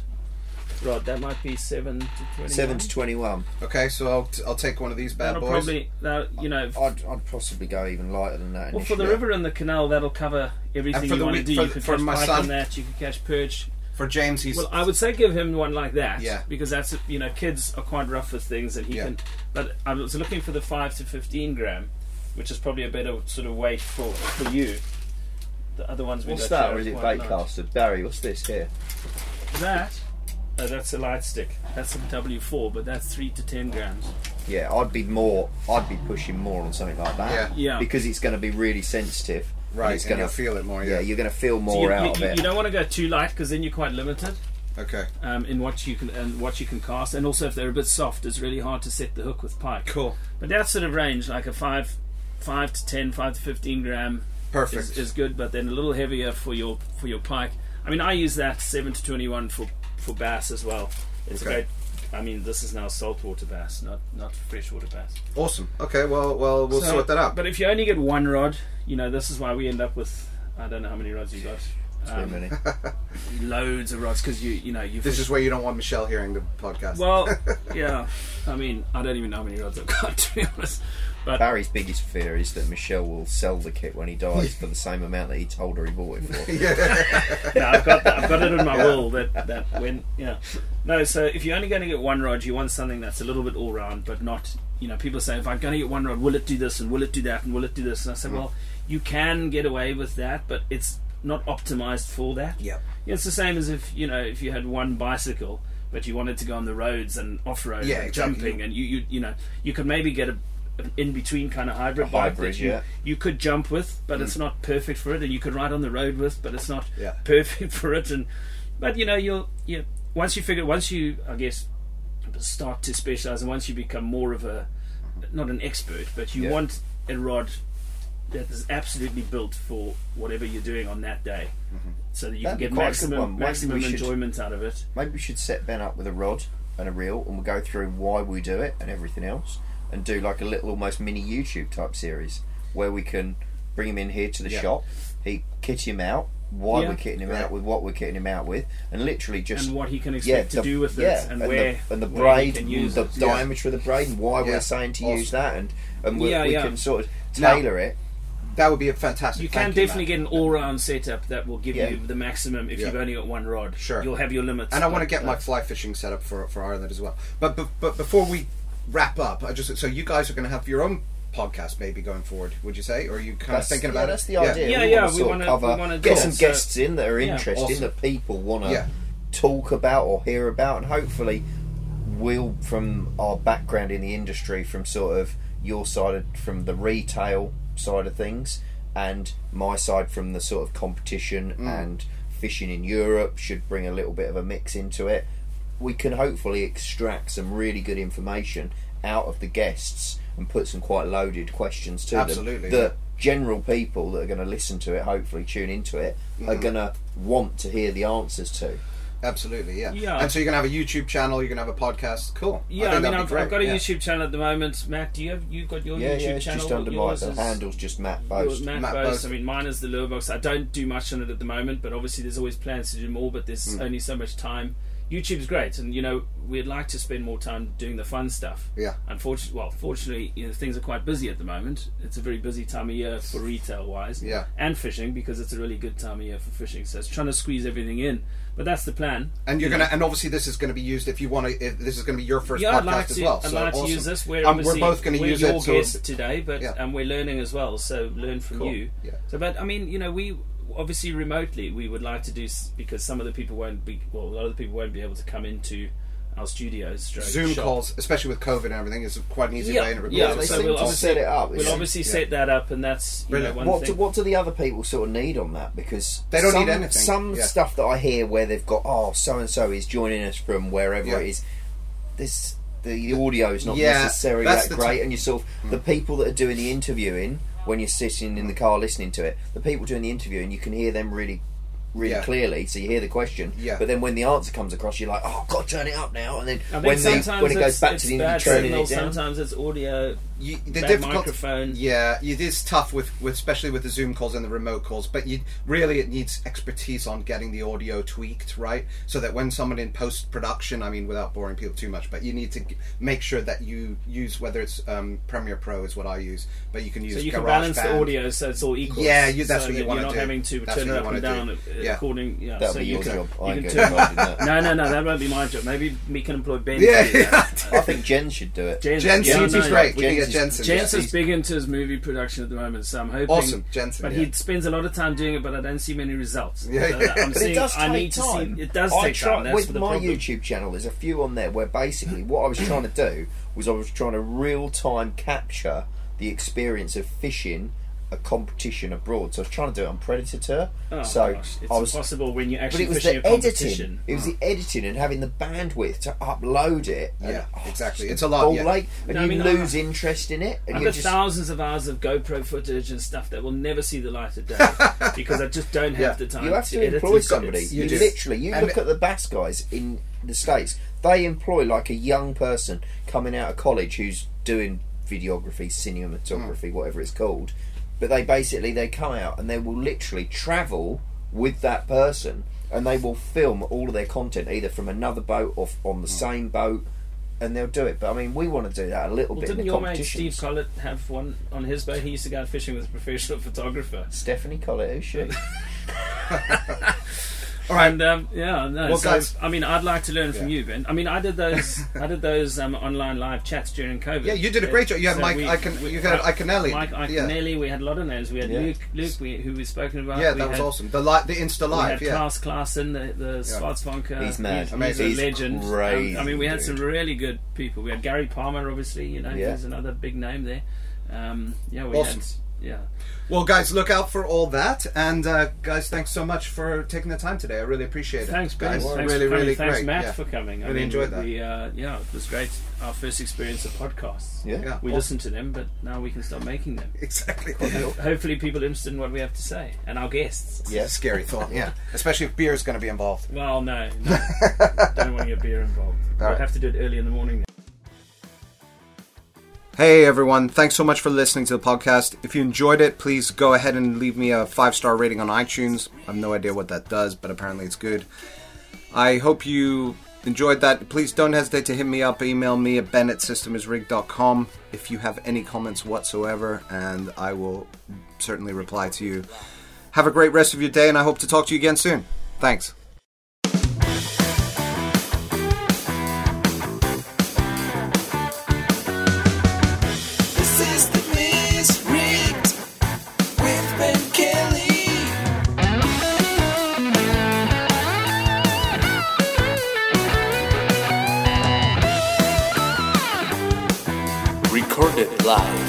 rod. That might be seven to twenty. Seven to twenty-one. Okay, so I'll, t- I'll take one of these bad That'll boys. probably. That, you know. I'd, I'd possibly go even lighter than that. well, for the initially. river and the canal, that'll cover everything And for you the want to week- do. for- you could for catch my pike son- on that. You could catch perch. For James, he's Well, I would say give him one like that. Yeah. Because that's you know kids are quite rough with things, and he Yeah. can. But I was looking for the five to fifteen gram, which is probably a better sort of weight for for you. The other ones we What's got that, here or are is it quite bait light. caster? Barry, what's this here? That. Oh, that's a light stick. That's a W4, but that's three to ten grams. Yeah, I'd be more. I'd be pushing more on something like that. Yeah. Yeah. Because it's going to be really sensitive. right. It's going to feel it more. Yeah, Yeah. you're going to feel So more you, out you, of you- it. you don't want to go too light because then you're quite limited Okay. um, in what you can and what you can cast, and also if they're a bit soft, it's really hard to set the hook with pike. Cool. But that sort of range, like a five, five to 10, 5 to fifteen gram, Perfect. is, is good. But then a little heavier for your for your pike. I mean, I use that seven to twenty one for for bass as well. It's Okay. a great. I mean, this is now saltwater bass, not not freshwater bass. Awesome. Okay. Well, well, we'll So- sort that out. But if you only get one rod, you know, this is why we end up with I don't know how many rods you got. Too Um, many. loads of rods because you you know you this is where you don't want Michelle hearing the podcast. well yeah I mean I don't even know how many rods I've got to be honest but Barry's biggest fear is that Michelle will sell the kit when he dies for the same amount that he told her he bought it for. no, I've got that, I've got it in my will that that when yeah no so if you're only going to get one rod you want something that's a little bit all round but not you know people say if I'm going to get one rod will it do this and will it do that and will it do this and I say Mm. well you can get away with that but it's not optimized for that Yep. Yeah, it's the same as if you know if you had one bicycle, but you wanted to go on the roads and off road Yeah, and exactly. jumping, and you, you you know you could maybe get a an in between kind of hybrid A bike hybrid, that you, yeah. you could jump with, but it's mm. not perfect for it, and you could ride on the road with, but it's not Yeah. perfect for it. And but you know you'll you once you figure once you I guess start to specialize, and once you become more of a not an expert, but you Yeah. want a rod that is absolutely built for whatever you're doing on that day, mm-hmm. so that you That'd can get quite a good maximum maximum should- enjoyment out of it. Maybe we should set Ben up with a rod and a reel, and we'll go through why we do it and everything else, and do like a little almost mini YouTube type series where we can bring him in here to the Yeah. shop, he kit him out, why Yeah. we're kitting him Right. out with what we're kitting him out with, and literally just and what he can expect the- to do with yeah, it, and, the, where and the braid, can use the it. Yeah. diameter of the braid, and why Yeah. we're saying to use that, and and we, Yeah, we yeah. can sort of Now- tailor it. That would be a fantastic. You can definitely Matt. get an all-round setup that will give Yeah. you the maximum if Yeah. you've only got one rod. Sure. you'll have your limits. and I want to get uh, my fly fishing set up for for Ireland as well. But but, but before we wrap up, I just so you guys are going to have your own podcast maybe going forward. Would you say, or are you kind That's, of thinking yeah, about that's the idea. Yeah, we yeah, want to we sort wanna- of cover, wanna get some so- guests in that are Yeah. interesting Awesome. that people want to Yeah. talk about or hear about, and hopefully we'll, from our background in the industry, from sort of your side, of, from the retail side of things, and my side from the sort of competition Mm. and fishing in Europe, should bring a little bit of a mix into it. We can hopefully extract some really good information out of the guests and put some quite loaded questions to them. Absolutely, them that general people that are going to listen to it, hopefully tune into it, Mm-hmm. are going to want to hear the answers to. Absolutely, yeah. Yeah. And so you're going to have a YouTube channel. You're going to have a podcast. Cool. Yeah, I, think mean, I've, I've got a yeah. YouTube channel at the moment. Matt, do you have you got your Yeah, YouTube yeah, it's channel? just under my the handle's just Matt yours, Boast. Matt, Matt Boast. Boast. I mean, mine is the lure box. I don't do much on it at the moment, but obviously there's always plans to do more. But there's Hmm. only so much time. YouTube's great, and you know we'd like to spend more time doing the fun stuff. Yeah. Unfortunately, well, fortunately, you know, things are quite busy at the moment. It's a very busy time of year for retail wise, Yeah. and fishing because it's a really good time of year for fishing. So it's trying to squeeze everything in. But that's the plan. And you're You gonna, know. and obviously this is going to be used if you want to. If this is going to be your first yeah, podcast like as to. well. I'd so like to use this. We're, Um, we're both going to use your it. So guest today, but Yeah. and we're learning as well. So learn from Cool. you. Yeah. So, but I mean, you know, we obviously remotely we would like to do because some of the people won't be. Well, a lot of the people won't be able to come into our studios. Zoom shop. calls, especially with COVID and everything, is quite an easy Yeah, way to record. yeah, Yeah, so we'll to obviously- set it up. We'll It's- obviously yeah. set that up, and that's you know, one what thing. do, what do the other people sort of need on that? Because They don't some, need anything, Some yeah. stuff that I hear where they've got oh so and so is joining us from wherever Yeah. it is. This the audio is not Yeah, necessarily that great, t- and you sort of the mm. people that are doing the interviewing when you're sitting in the hmm. car listening to it. The people doing the interview, and you can hear them really. Really Yeah. clearly, so you hear the question, Yeah. but then when the answer comes across, you're like, "Oh, God, turn it up now!" And then I think when the sometimes when it goes it's- back to the bad turning it down, Sometimes it's audio. You, the bad difficult, microphone. Yeah, it is tough with, with especially with the Zoom calls and the remote calls. But you really it needs expertise on getting the audio tweaked right, so that when someone in post production, I mean, without boring people too much, but you need to g- make sure that you use whether it's um, Premiere Pro is what I use, but you can use So you can GarageBand. balance the audio so it's all equal. Yeah, you- that's so what you that wanna do. You're not having to That's turn it up and down do. Yeah. according. Yeah, that'll so be you your can, job. you I can ain't turn- getting involved in that. no, no, no, that won't be my job. Maybe we can employ Ben. Yeah, to do that. yeah. I think Jen should do it. Jensen, Jensen, yeah, he's no, great. We can Jensen's- get Jensen. Jensen's He's- big into his movie production at the moment, so I'm hoping. Awesome, Jensen, But yeah. he spends a lot of time doing it, but I don't see many results. Yeah, So yeah. I'm But seeing, it does I take need time. to see. It does I take try, time. That's with the my problem. YouTube channel, there's a few on there where basically what I was trying to do was I was trying to real time capture the experience of fishing a competition abroad. So I was trying to do it on Predator Tour. Oh, so gosh, it's I was, impossible when you're but actually it was the a editing. competition. It was the editing and having the bandwidth to upload it. and- Yeah, oh, exactly. just It's a lot, ball yeah. ache, and No, I you mean, I- lose interest in it. And I've got just thousands of hours of GoPro footage and stuff that will never see the light of day because I just don't have Yeah. the time. You have to edit employ it. somebody. It's- You, do. literally, you And look at the bass guys in the states. They employ like a young person coming out of college who's doing videography, cinematography, Hmm. whatever it's called. But they basically they come out and they will literally travel with that person, and they will film all of their content either from another boat or on Hmm. the same boat, and they'll do it. But I mean, we want to do that a little Well, bit in didn't the your mate. Steve Collett have one on his boat? He used to go out fishing with a professional photographer. Stephanie Collett, who's she? All right. And um, yeah, no. Well, so, guys- I mean, I'd like to learn from Yeah. you, Ben. I mean, I did those, I did those um, online live chats during COVID. Yeah, you did a great job. You had So Mike we- Icon- we- you had Iaconelli. Mike Yeah. We had a lot of names. We had Yeah. Luke, Luke, we, who we've spoken about. Yeah, we that was had, awesome. The li- the Insta We had Yeah. Klaus Klaassen, the, the Schwarzwonker. He's mad. He's, Amazing. He's a He's legend. Um, I mean, we had dude. some really good people. We had Gary Palmer, obviously. You know, Yeah. he's another big name there. Um, yeah, we Awesome. had yeah. Well, guys, look out for all that. And uh, guys, thanks so much for taking the time today. I really appreciate it. Thanks, Ben. guys. Thanks really, for really Thanks, great. Matt, yeah. for coming. I Really mean, enjoyed that. We, uh, yeah, it was great. Our first experience of podcasts. Yeah. Yeah. We Well- listened to them, but now we can start making them. Exactly. Hopefully, people are interested in what we have to say and our guests. Yeah. Scary thought. Yeah. Especially if beer is going to be involved. Well, no, no. don't want to get beer involved. We'll right. have to do it early in the morning. Hey everyone, thanks so much for listening to the podcast. If you enjoyed it, please go ahead and leave me a five star rating on iTunes. I have no idea what that does, but apparently it's good. I hope you enjoyed that. Please don't hesitate to hit me up, email me at ben if you have any comments whatsoever, and I will certainly reply to you. Have a great rest of your day, and I hope to talk to you again soon. Thanks. Live.